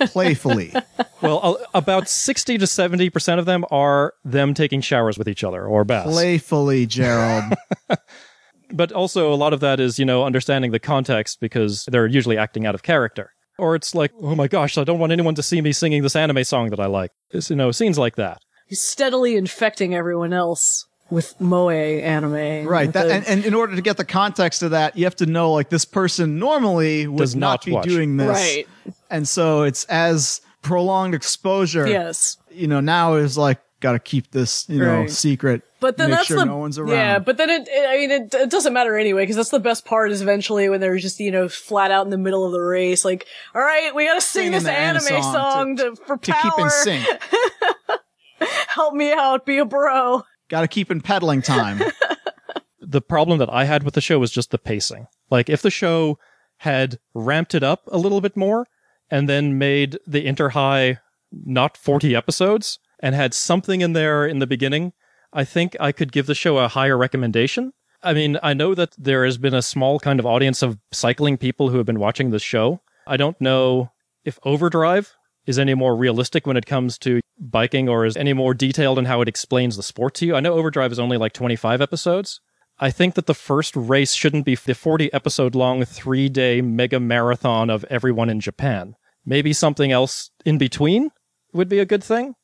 Playfully. Well, about 60 to 70% of them are them taking showers with each other or baths. Playfully, Gerald. but also a lot of that is you know understanding the context because they're usually acting out of character or it's like oh my gosh i don't want anyone to see me singing this anime song that i like it's, you know scenes like that He's steadily infecting everyone else with moe anime. Right. That, the- and, and in order to get the context of that, you have to know like this person normally would Does not, not be watch. doing this. Right. And so it's as prolonged exposure. yes. You know, now is like, got to keep this, you know, Right. secret. But then make that's sure the no one's around. yeah. But then it, it I mean, it, it doesn't matter anyway because that's the best part. Is eventually when they're just you know flat out in the middle of the race, like, all right, we gotta sing Singing this anime song, song to, for to power. keep in sync. Help me out, be a bro. Got to keep in pedaling time. the problem that i had with the show was just the pacing like if the show had ramped it up a little bit more and then made the inter high not 40 episodes and had something in there in the beginning i think i could give the show a higher recommendation I mean, I know that there has been a small kind of audience of cycling people who have been watching this show. I don't know if Overdrive is any more realistic when it comes to biking or is any more detailed in how it explains the sport to you. I know Overdrive is only like 25 episodes. I think that the first race shouldn't be the 40 episode long, three day mega marathon of everyone in Japan. Maybe something else in between would be a good thing.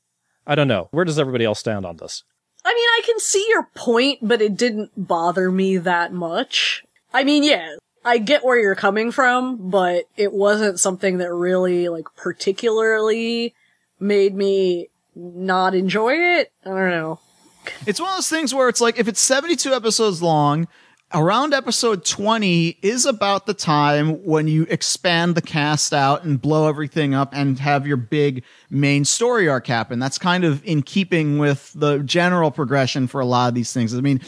I don't know. Where does everybody else stand on this? I mean, I can see your point, but it didn't bother me that much. I mean, yeah, I get where you're coming from, but it wasn't something that really, like, particularly made me not enjoy it. I don't know. It's one of those things where it's like if it's 72 episodes long, around episode 20 is about the time when you expand the cast out and blow everything up and have your big main story arc happen. That's kind of in keeping with the general progression for a lot of these things. I mean,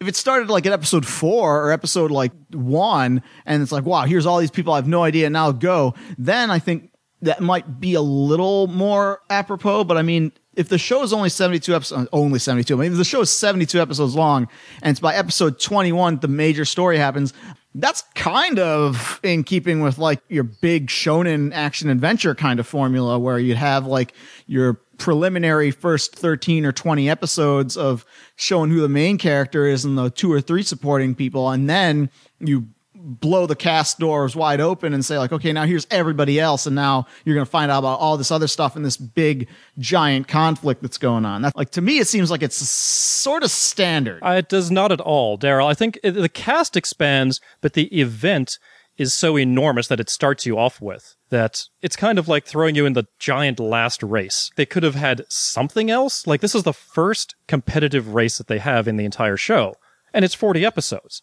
if it started like at episode four or episode like one, and it's like, wow, here's all these people I have no idea, now go, then I think that might be a little more apropos. But I mean, if the show is only 72 episodes, uh, only 72, I mean, if the show is 72 episodes long and it's by episode 21, the major story happens, that's kind of in keeping with like your big shonen action adventure kind of formula where you'd have like your preliminary first 13 or 20 episodes of showing who the main character is and the two or three supporting people. And then you blow the cast doors wide open and say like, okay, now here's everybody else. And now you're going to find out about all this other stuff in this big giant conflict that's going on. That's like, to me, it seems like it's sort of standard. Uh, it does not at all, Daryl. I think the cast expands, but the event is so enormous that it starts you off with that it's kind of like throwing you in the giant last race. They could have had something else. Like this is the first competitive race that they have in the entire show, and it's 40 episodes.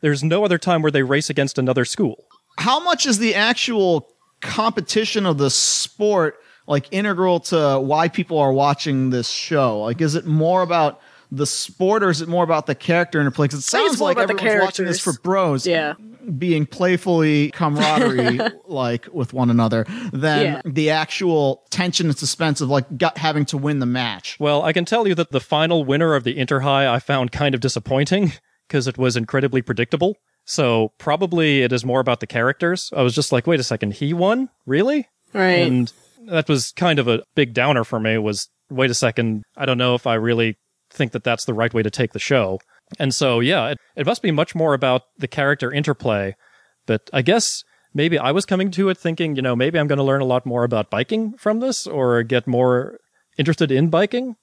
There's no other time where they race against another school. How much is the actual competition of the sport like integral to why people are watching this show? Like, is it more about the sport or is it more about the character interplay? 'Cause it think it's sounds like about the everyone's watching this for bros. Yeah. Being playfully camaraderie like with one another than Yeah. the actual tension and suspense of like gut having to win the match. Well, I can tell you that the final winner of the Interhigh I found kind of disappointing because it was incredibly predictable. So probably it is more about the characters. I was just like, wait a second, he won? Really? Right. And that was kind of a big downer for me was, wait a second, I don't know if I really think that that's the right way to take the show. And so, yeah, it, it must be much more about the character interplay. But I guess maybe I was coming to it thinking, you know, maybe I'm going to learn a lot more about biking from this or get more interested in biking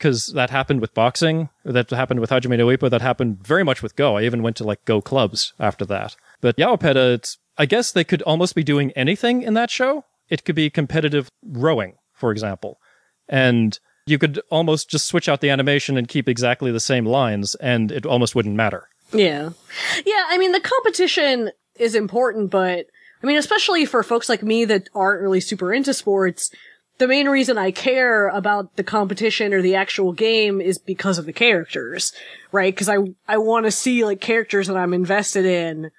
because that happened with boxing, that happened with Hajime no that happened very much with Go. I even went to like Go clubs after that. But Yowapeda, it's, I guess they could almost be doing anything in that show. It could be competitive rowing, for example. And you could almost just switch out the animation and keep exactly the same lines, and it almost wouldn't matter. Yeah. Yeah, I mean, the competition is important, but I mean, especially for folks like me that aren't really super into sports, the main reason I care about the competition or the actual game is because of the characters, right? Cause I, I want to see like characters that I'm invested in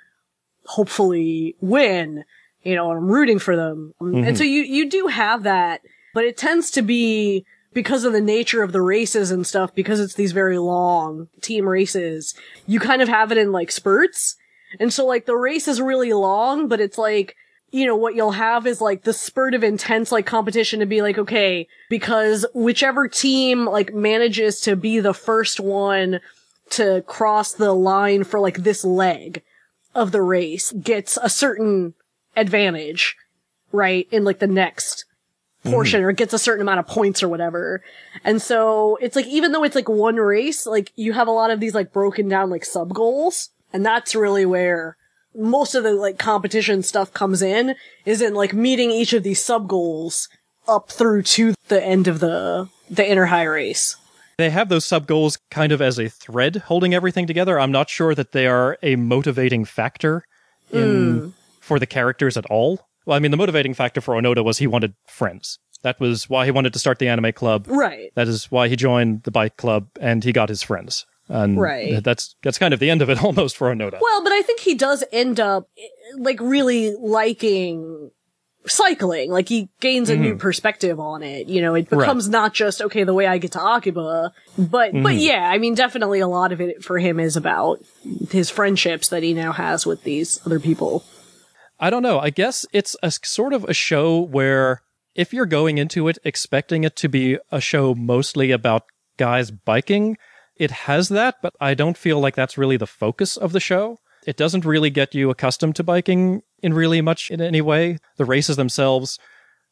hopefully win, you know, and I'm rooting for them. And so mm-hmm. you, you do have that, but it tends to be because of the nature of the races and stuff, because it's these very long team races, you kind of have it in like spurts. And so like the race is really long, but it's like, you know, what you'll have is like the spurt of intense like competition to be like, okay, because whichever team like manages to be the first one to cross the line for like this leg of the race gets a certain advantage, right? In like the next mm-hmm. portion or gets a certain amount of points or whatever. And so it's like, even though it's like one race, like you have a lot of these like broken down like sub goals. And that's really where most of the like competition stuff comes in is in like meeting each of these sub goals up through to the end of the, the inner high race. They have those sub goals kind of as a thread holding everything together. I'm not sure that they are a motivating factor in hmm. for the characters at all. Well, I mean, the motivating factor for Onoda was he wanted friends. That was why he wanted to start the anime club. Right. That is why he joined the bike club and he got his friends. And Right. that's that's kind of the end of it almost for Onoda. Well, but I think he does end up like really liking cycling. Like he gains a new mm-hmm. perspective on it. You know, it becomes not just okay the way I get to Akiba, but but mm-hmm. yeah, I mean, definitely a lot of it for him is about his friendships that he now has with these other people. I don't know. I guess it's a sort of a show where if you're going into it expecting it to be a show mostly about guys biking, it has that, but I don't feel like that's really the focus of the show. It doesn't really get you accustomed to biking in really much in any way. The races themselves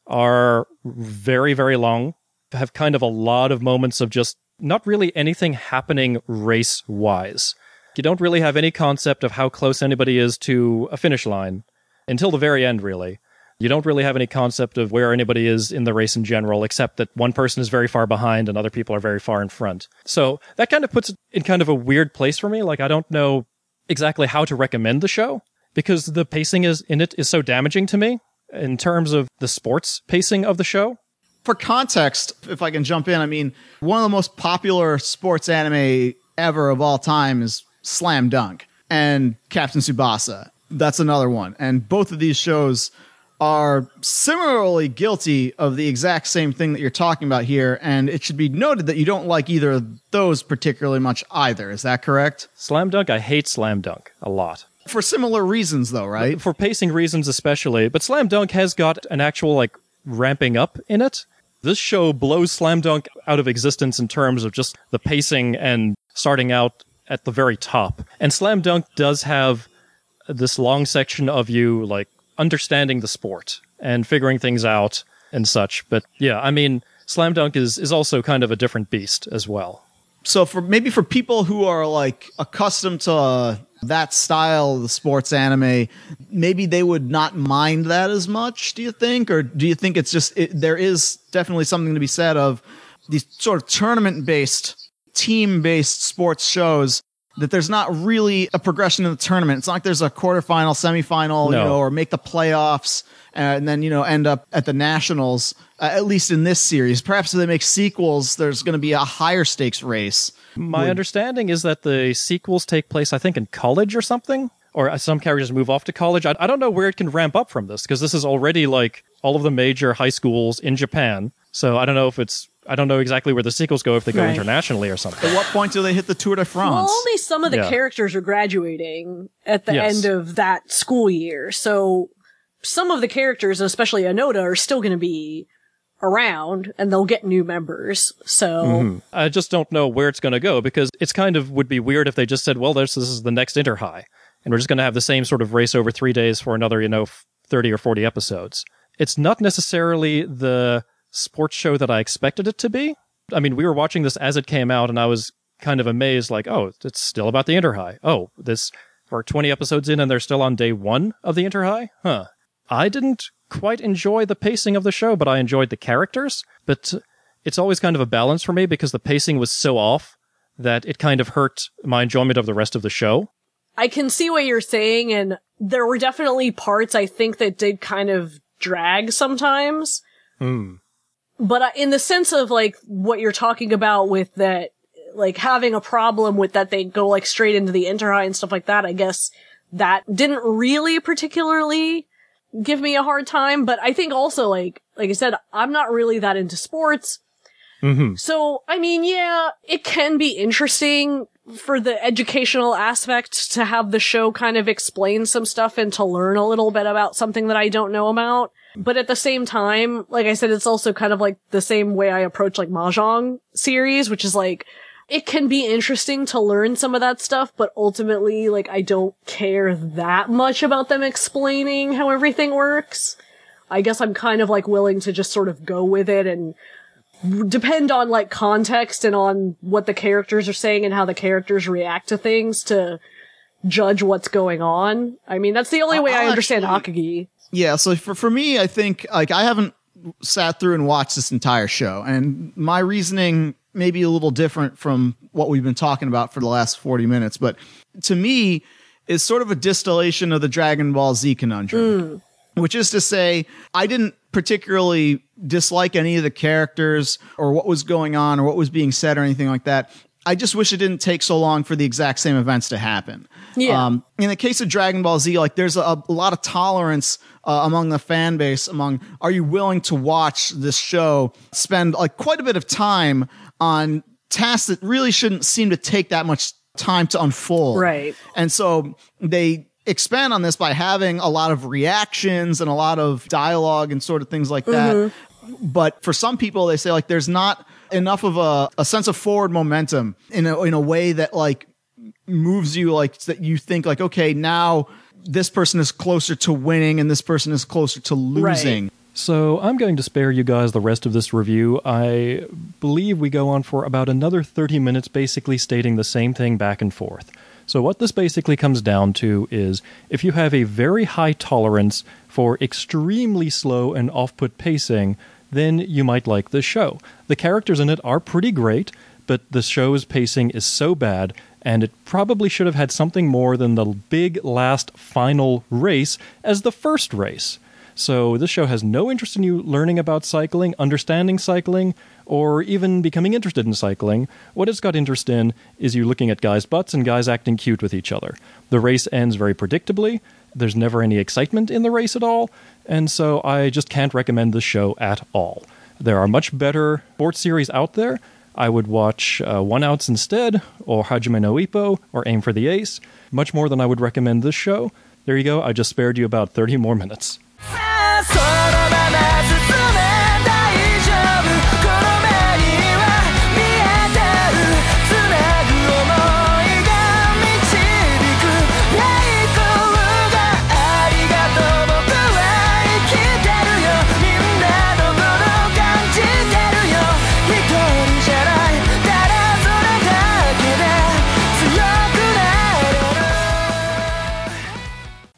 are very, very long, have kind of a lot of moments of just not really anything happening race wise. You don't really have any concept of how close anybody is to a finish line until the very end, really. You don't really have any concept of where anybody is in the race in general, except that one person is very far behind and other people are very far in front. So that kind of puts it in kind of a weird place for me. Like, I don't know exactly how to recommend the show because the pacing is in it is so damaging to me in terms of the sports pacing of the show. For context, if I can jump in, I mean, one of the most popular sports anime ever of all time is Slam Dunk and Captain Tsubasa. That's another one. And both of these shows are similarly guilty of the exact same thing that you're talking about here. And it should be noted that you don't like either of those particularly much either. Is that correct? Slam Dunk, I hate Slam Dunk a lot. For similar reasons, though, right? For pacing reasons, especially. But Slam Dunk has got an actual, like, ramping up in it. This show blows Slam Dunk out of existence in terms of just the pacing and starting out at the very top. And Slam Dunk does have this long section of you, like, understanding the sport and figuring things out and such. But yeah, I mean, Slam Dunk is, is also kind of a different beast as well. So for maybe for people who are like accustomed to uh, that style of the sports anime, maybe they would not mind that as much. Do you think, or do you think it's just it, there is definitely something to be said of these sort of tournament based, team based sports shows that there's not really a progression in the tournament. It's not like there's a quarterfinal, semifinal, No. you know, or make the playoffs and then you know end up at the nationals. Uh, at least in this series, perhaps if they make sequels, there's going to be a higher stakes race. My understanding is that the sequels take place, I think, in college or something, or some characters move off to college. I, I don't know where it can ramp up from this because this is already like all of the major high schools in Japan. So I don't know if it's. I don't know exactly where the sequels go if they go Right. internationally or something. At what point do they hit the Tour de France? Well, only some of the Yeah. characters are graduating at the Yes. end of that school year. So some of the characters, especially Onoda, are still going to be around and they'll get new members. So Mm-hmm. I just don't know where it's going to go because it's kind of would be weird if they just said, "Well, this, this is the next Inter High, and we're just going to have the same sort of race over three days for another, you know, thirty or forty episodes." It's not necessarily the sports show that I expected it to be. I mean, we were watching this as it came out, and I was kind of amazed, like, "Oh, it's still about the Interhigh. Oh, this we're twenty episodes in, and they're still on day one of the Interhigh. Huh?" I didn't quite enjoy the pacing of the show, but I enjoyed the characters. But it's always kind of a balance for me because the pacing was so off that it kind of hurt my enjoyment of the rest of the show. I can see what you're saying, and there were definitely parts I think that did kind of drag sometimes. Hmm. But uh, in the sense of like what you're talking about with that, like having a problem with that they go like straight into the inter high and stuff like that, I guess that didn't really particularly give me a hard time. But I think also like, like I said, I'm not really that into sports. So, I mean, yeah, it can be interesting for the educational aspect to have the show kind of explain some stuff and to learn a little bit about something that I don't know about. But at the same time, like I said, it's also kind of like the same way I approach like Mahjong series, which is like, it can be interesting to learn some of that stuff, but ultimately, like, I don't care that much about them explaining how everything works. I guess I'm kind of like willing to just sort of go with it and depend on like context and on what the characters are saying and how the characters react to things to judge what's going on. I mean, that's the only I'll- way I understand actually- Akagi. Yeah, so for for me, I think like I haven't sat through and watched this entire show, and my reasoning may be a little different from what we've been talking about for the last forty minutes. But to me, is sort of a distillation of the Dragon Ball Z conundrum, hmm. which is to say, I didn't particularly dislike any of the characters or what was going on or what was being said or anything like that. I just wish it didn't take so long for the exact same events to happen. Yeah. Um, in the case of Dragon Ball Z, like there's a, a lot of tolerance uh, among the fan base. Among, are you willing to watch this show? Spend like quite a bit of time on tasks that really shouldn't seem to take that much time to unfold. Right. And so they expand on this by having a lot of reactions and a lot of dialogue and sort of things like that. But for some people, they say like there's not enough of a, a sense of forward momentum in a, in a way that like moves you like that you think like, okay, now this person is closer to winning and this person is closer to losing. So I'm going to spare you guys the rest of this review. I believe we go on for about another 30 minutes basically stating the same thing back and forth. So, what this basically comes down to is if you have a very high tolerance for extremely slow and off put pacing, then you might like this show. The characters in it are pretty great, but the show's pacing is so bad, and it probably should have had something more than the big last final race as the first race. So, this show has no interest in you learning about cycling, understanding cycling, or even becoming interested in cycling. What it's got interest in is you looking at guys' butts and guys acting cute with each other. The race ends very predictably. There's never any excitement in the race at all, and so I just can't recommend this show at all. There are much better sports series out there. I would watch uh, One Outs instead, or Hajime no Ippo, or Aim for the Ace, much more than I would recommend this show. There you go, I just spared you about 30 more minutes.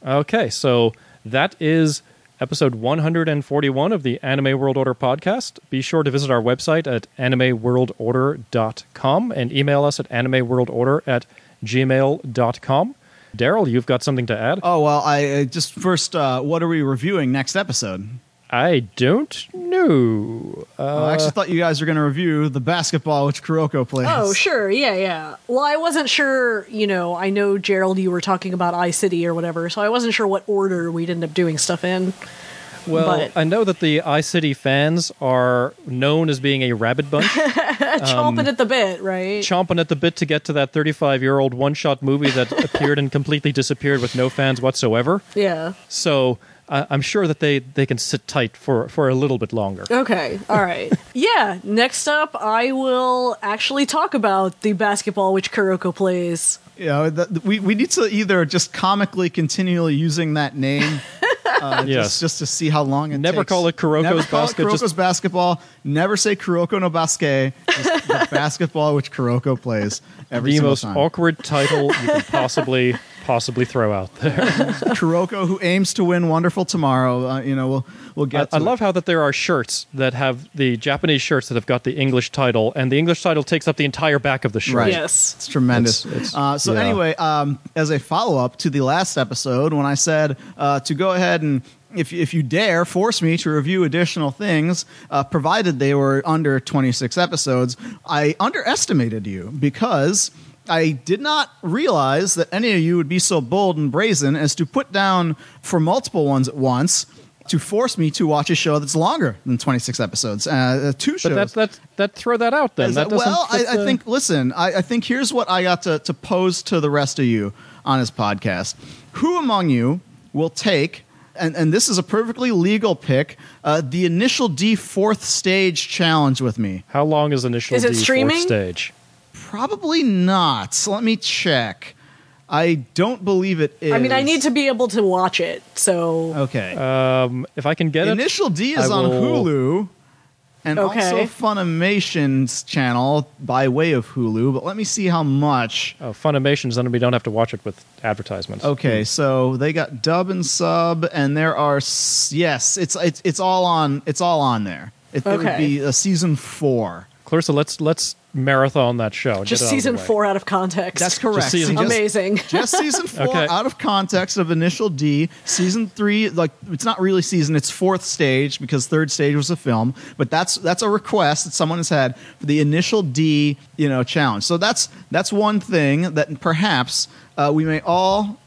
Okay, so that is episode 141 of the Anime World Order podcast. Be sure to visit our website at animeworldorder.com and email us at animeworldorder at gmail.com. Daryl, you've got something to add? Oh well, I uh, just first. Uh, what are we reviewing next episode? I don't know. Oh, I actually uh, thought you guys were going to review the basketball which Kuroko plays. Oh, sure. Yeah, yeah. Well, I wasn't sure, you know, I know Gerald you were talking about Ai City or whatever, so I wasn't sure what order we'd end up doing stuff in. Well, but- I know that the Ai City fans are known as being a rabid bunch, Chomping at the bit, right? chomping at the bit to get to that 35 year old one shot movie that appeared and completely disappeared with no fans whatsoever. yeah. So I I'm sure that they, they can sit tight for, for a little bit longer. Okay. All right. yeah. Next up, I will actually talk about the basketball which Kuroko plays. Yeah, know, the, the- we we need to either just comically continually using that name. Uh, Yes. just, just to see how long it Never takes. call it Kuroko's Never call basket, It Kuroko's just- basketball. Never say Kuroko no basket. Just the basketball which Kuroko plays every the single most time. awkward title you could possibly possibly throw out there. Kuroko who aims to win Wonderful Tomorrow. Uh, you know, we'll we'll I, get. I to love it. how that there are shirts that have the Japanese shirts that have got the English title, and the English title takes up the entire back of the shirt. Right. Yes. It's tremendous. It's- it's- uh, so yeah. anyway, um, as a follow up to the last episode, when I said uh, to go ahead and if if you dare force me to review additional things, uh, provided they were under 26 episodes, I underestimated you because. I did not realize that any of you would be so bold and brazen as to put down for multiple ones at once to force me to watch a show that's longer than 26 episodes. Uh, two shows. But that that that throw that out then. That that- well, fit I, I think. Listen, I, I think here's what I got to, to pose to the rest of you on this podcast. Who among you will take? And, and this is a perfectly legal pick. Uh, the initial D fourth stage challenge with me. how long is initial Is it D fourth stage? Probably not. So let me check. I don't believe it is. I mean, I need to be able to watch it, so Okay. Um, if I can get it, Initial D is I on will- Hulu. And Okay. also Funimation's channel by way of Hulu, but let me see how much. oh, Funimation's then we don't have to watch it with advertisements. Okay, so they got dub and sub, and there are s- yes, it's it's it's all on it's all on there. It, it would Okay. be a season four. Clarissa, let's let's marathon that show. Just it out of the season four out of context. That's correct. season- Just- Amazing. Just season four Okay. out of context of initial D. Season three, like it's not really season; it's fourth stage because third stage was a film. But that's that's a request that someone has had for the initial D, you know, challenge. So that's that's one thing that perhaps uh, we may all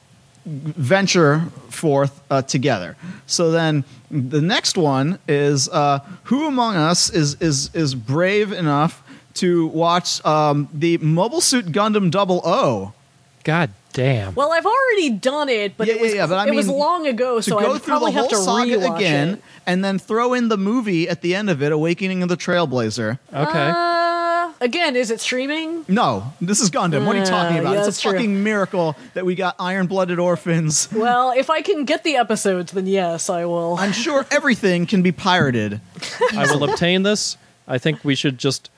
venture forth uh, together. So then the next one is uh, who among us is is is brave enough to watch um, the Mobile Suit Gundam Double O? God damn. well, I've already done it, but Yeah, it was yeah, yeah, but I it was long ago, to so go I'd through the probably whole have to saga rewatch again it. and then throw in the movie at the end of it, Awakening of the Trailblazer. Okay. Uh, again, is it streaming? No, this is Gundam. What are you talking Uh, about? yeah, it's a true. fucking miracle that we got iron-blooded orphans. Well, if I can get the episodes, then yes, I will. I'm sure everything can be pirated. I will obtain this. I think we should just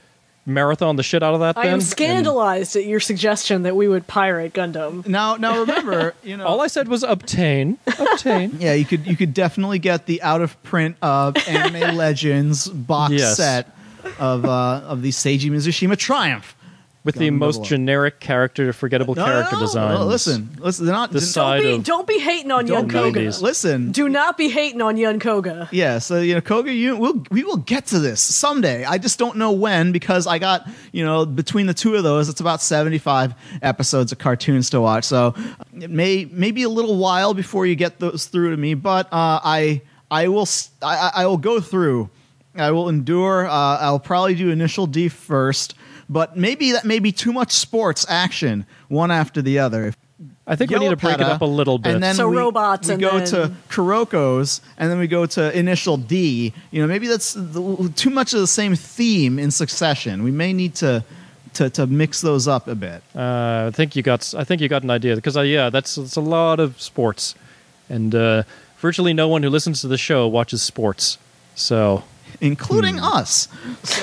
marathon the shit out of that. I then, am and- scandalized at your suggestion that we would pirate Gundam. Now, now remember, you know, all I said was obtain, obtain. yeah, you could you could definitely get the out of print of Anime Legends box Yes. set of uh, of the Seiji Mizushima Triumph. With the most generic character, forgettable No, character no, no, designs. no, listen, listen, they're not. The don't- side be, of don't be hating on don't Yun be- Koga. 90s. Listen, Do not be hating on Yun Koga. Yeah, so you know, Koga, you we'll we will get to this someday. I just don't know when because I got you know between the two of those, it's about seventy five episodes of cartoons to watch. So it may maybe a little while before you get those through to me, but uh, I I will s- I, I- I will go through. I will endure. Uh, I'll probably do initial D first, but maybe that may be too much sports action one after the other. I think we need to break it up a little bit. And then So we, robots we and go then- to Kuroko's, and then we go to Initial D. You know, maybe that's the, too much of the same theme in succession. We may need to to, to mix those up a bit, Uh, I think you got. I think you got an idea because uh, yeah, that's that's a lot of sports, and uh, virtually no one who listens to the show watches sports. So including Hmm. us.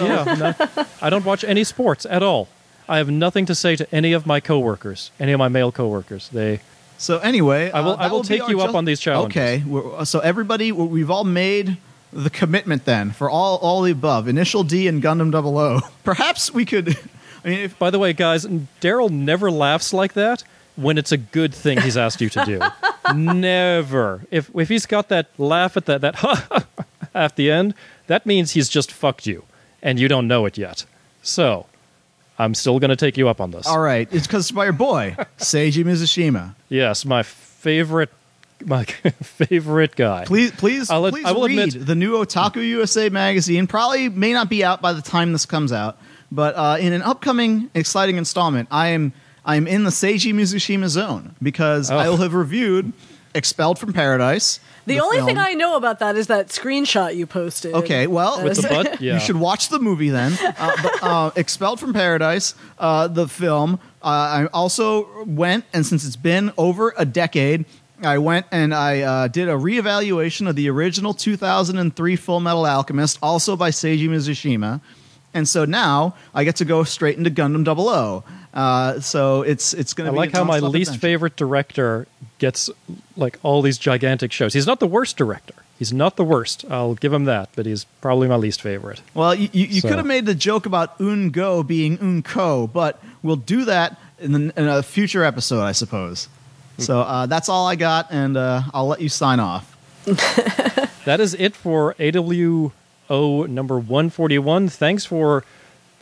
yeah, no, I don't watch any sports at all. I have nothing to say to any of my coworkers, any of my male coworkers. They So anyway, I will- uh, I that will take you up on these challenges. Okay, we're, so everybody, we've all made the commitment then for all all the above. Initial D and Gundam Double O. Perhaps we could. I mean, if By the way, guys, Daryl never laughs like that when it's a good thing he's asked you to do. never. If if he's got that laugh at that that at the end, that means he's just fucked you, and you don't know it yet. So, I'm still going to take you up on this. all right, it's because by your boy Seiji Mizushima. Yes, my favorite, my favorite guy. Please, please, I'll please I will read admit- the new Otaku USA magazine. Probably may not be out by the time this comes out, but uh, in an upcoming exciting installment, I am I am in the Seiji Mizushima zone because Oh. I will have reviewed Expelled from Paradise. The, only film. thing I know about that is that screenshot you posted. Okay, well, With the butt, yeah. you should watch the movie then. Uh, but, uh, Expelled from Paradise, uh, the film. Uh, I also went, and since it's been over a decade, I went and I uh, did a reevaluation of the original 2003 Full Metal Alchemist, also by Seiji Mizushima. And so now I get to go straight into Gundam Double O. Uh, so it's it's going to. be like how my least adventure. favorite director gets like all these gigantic shows. He's not the worst director. He's not the worst. I'll give him that, but he's probably my least favorite. Well, you, you, you So- could have made the joke about un go being un ko, but we'll do that in, the, in a future episode, I suppose. So uh, that's all I got, and uh, I'll let you sign off. That is it for AWO number 141. Thanks for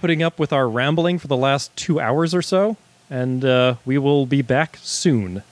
putting up with our rambling for the last two hours or so, and uh, we will be back soon.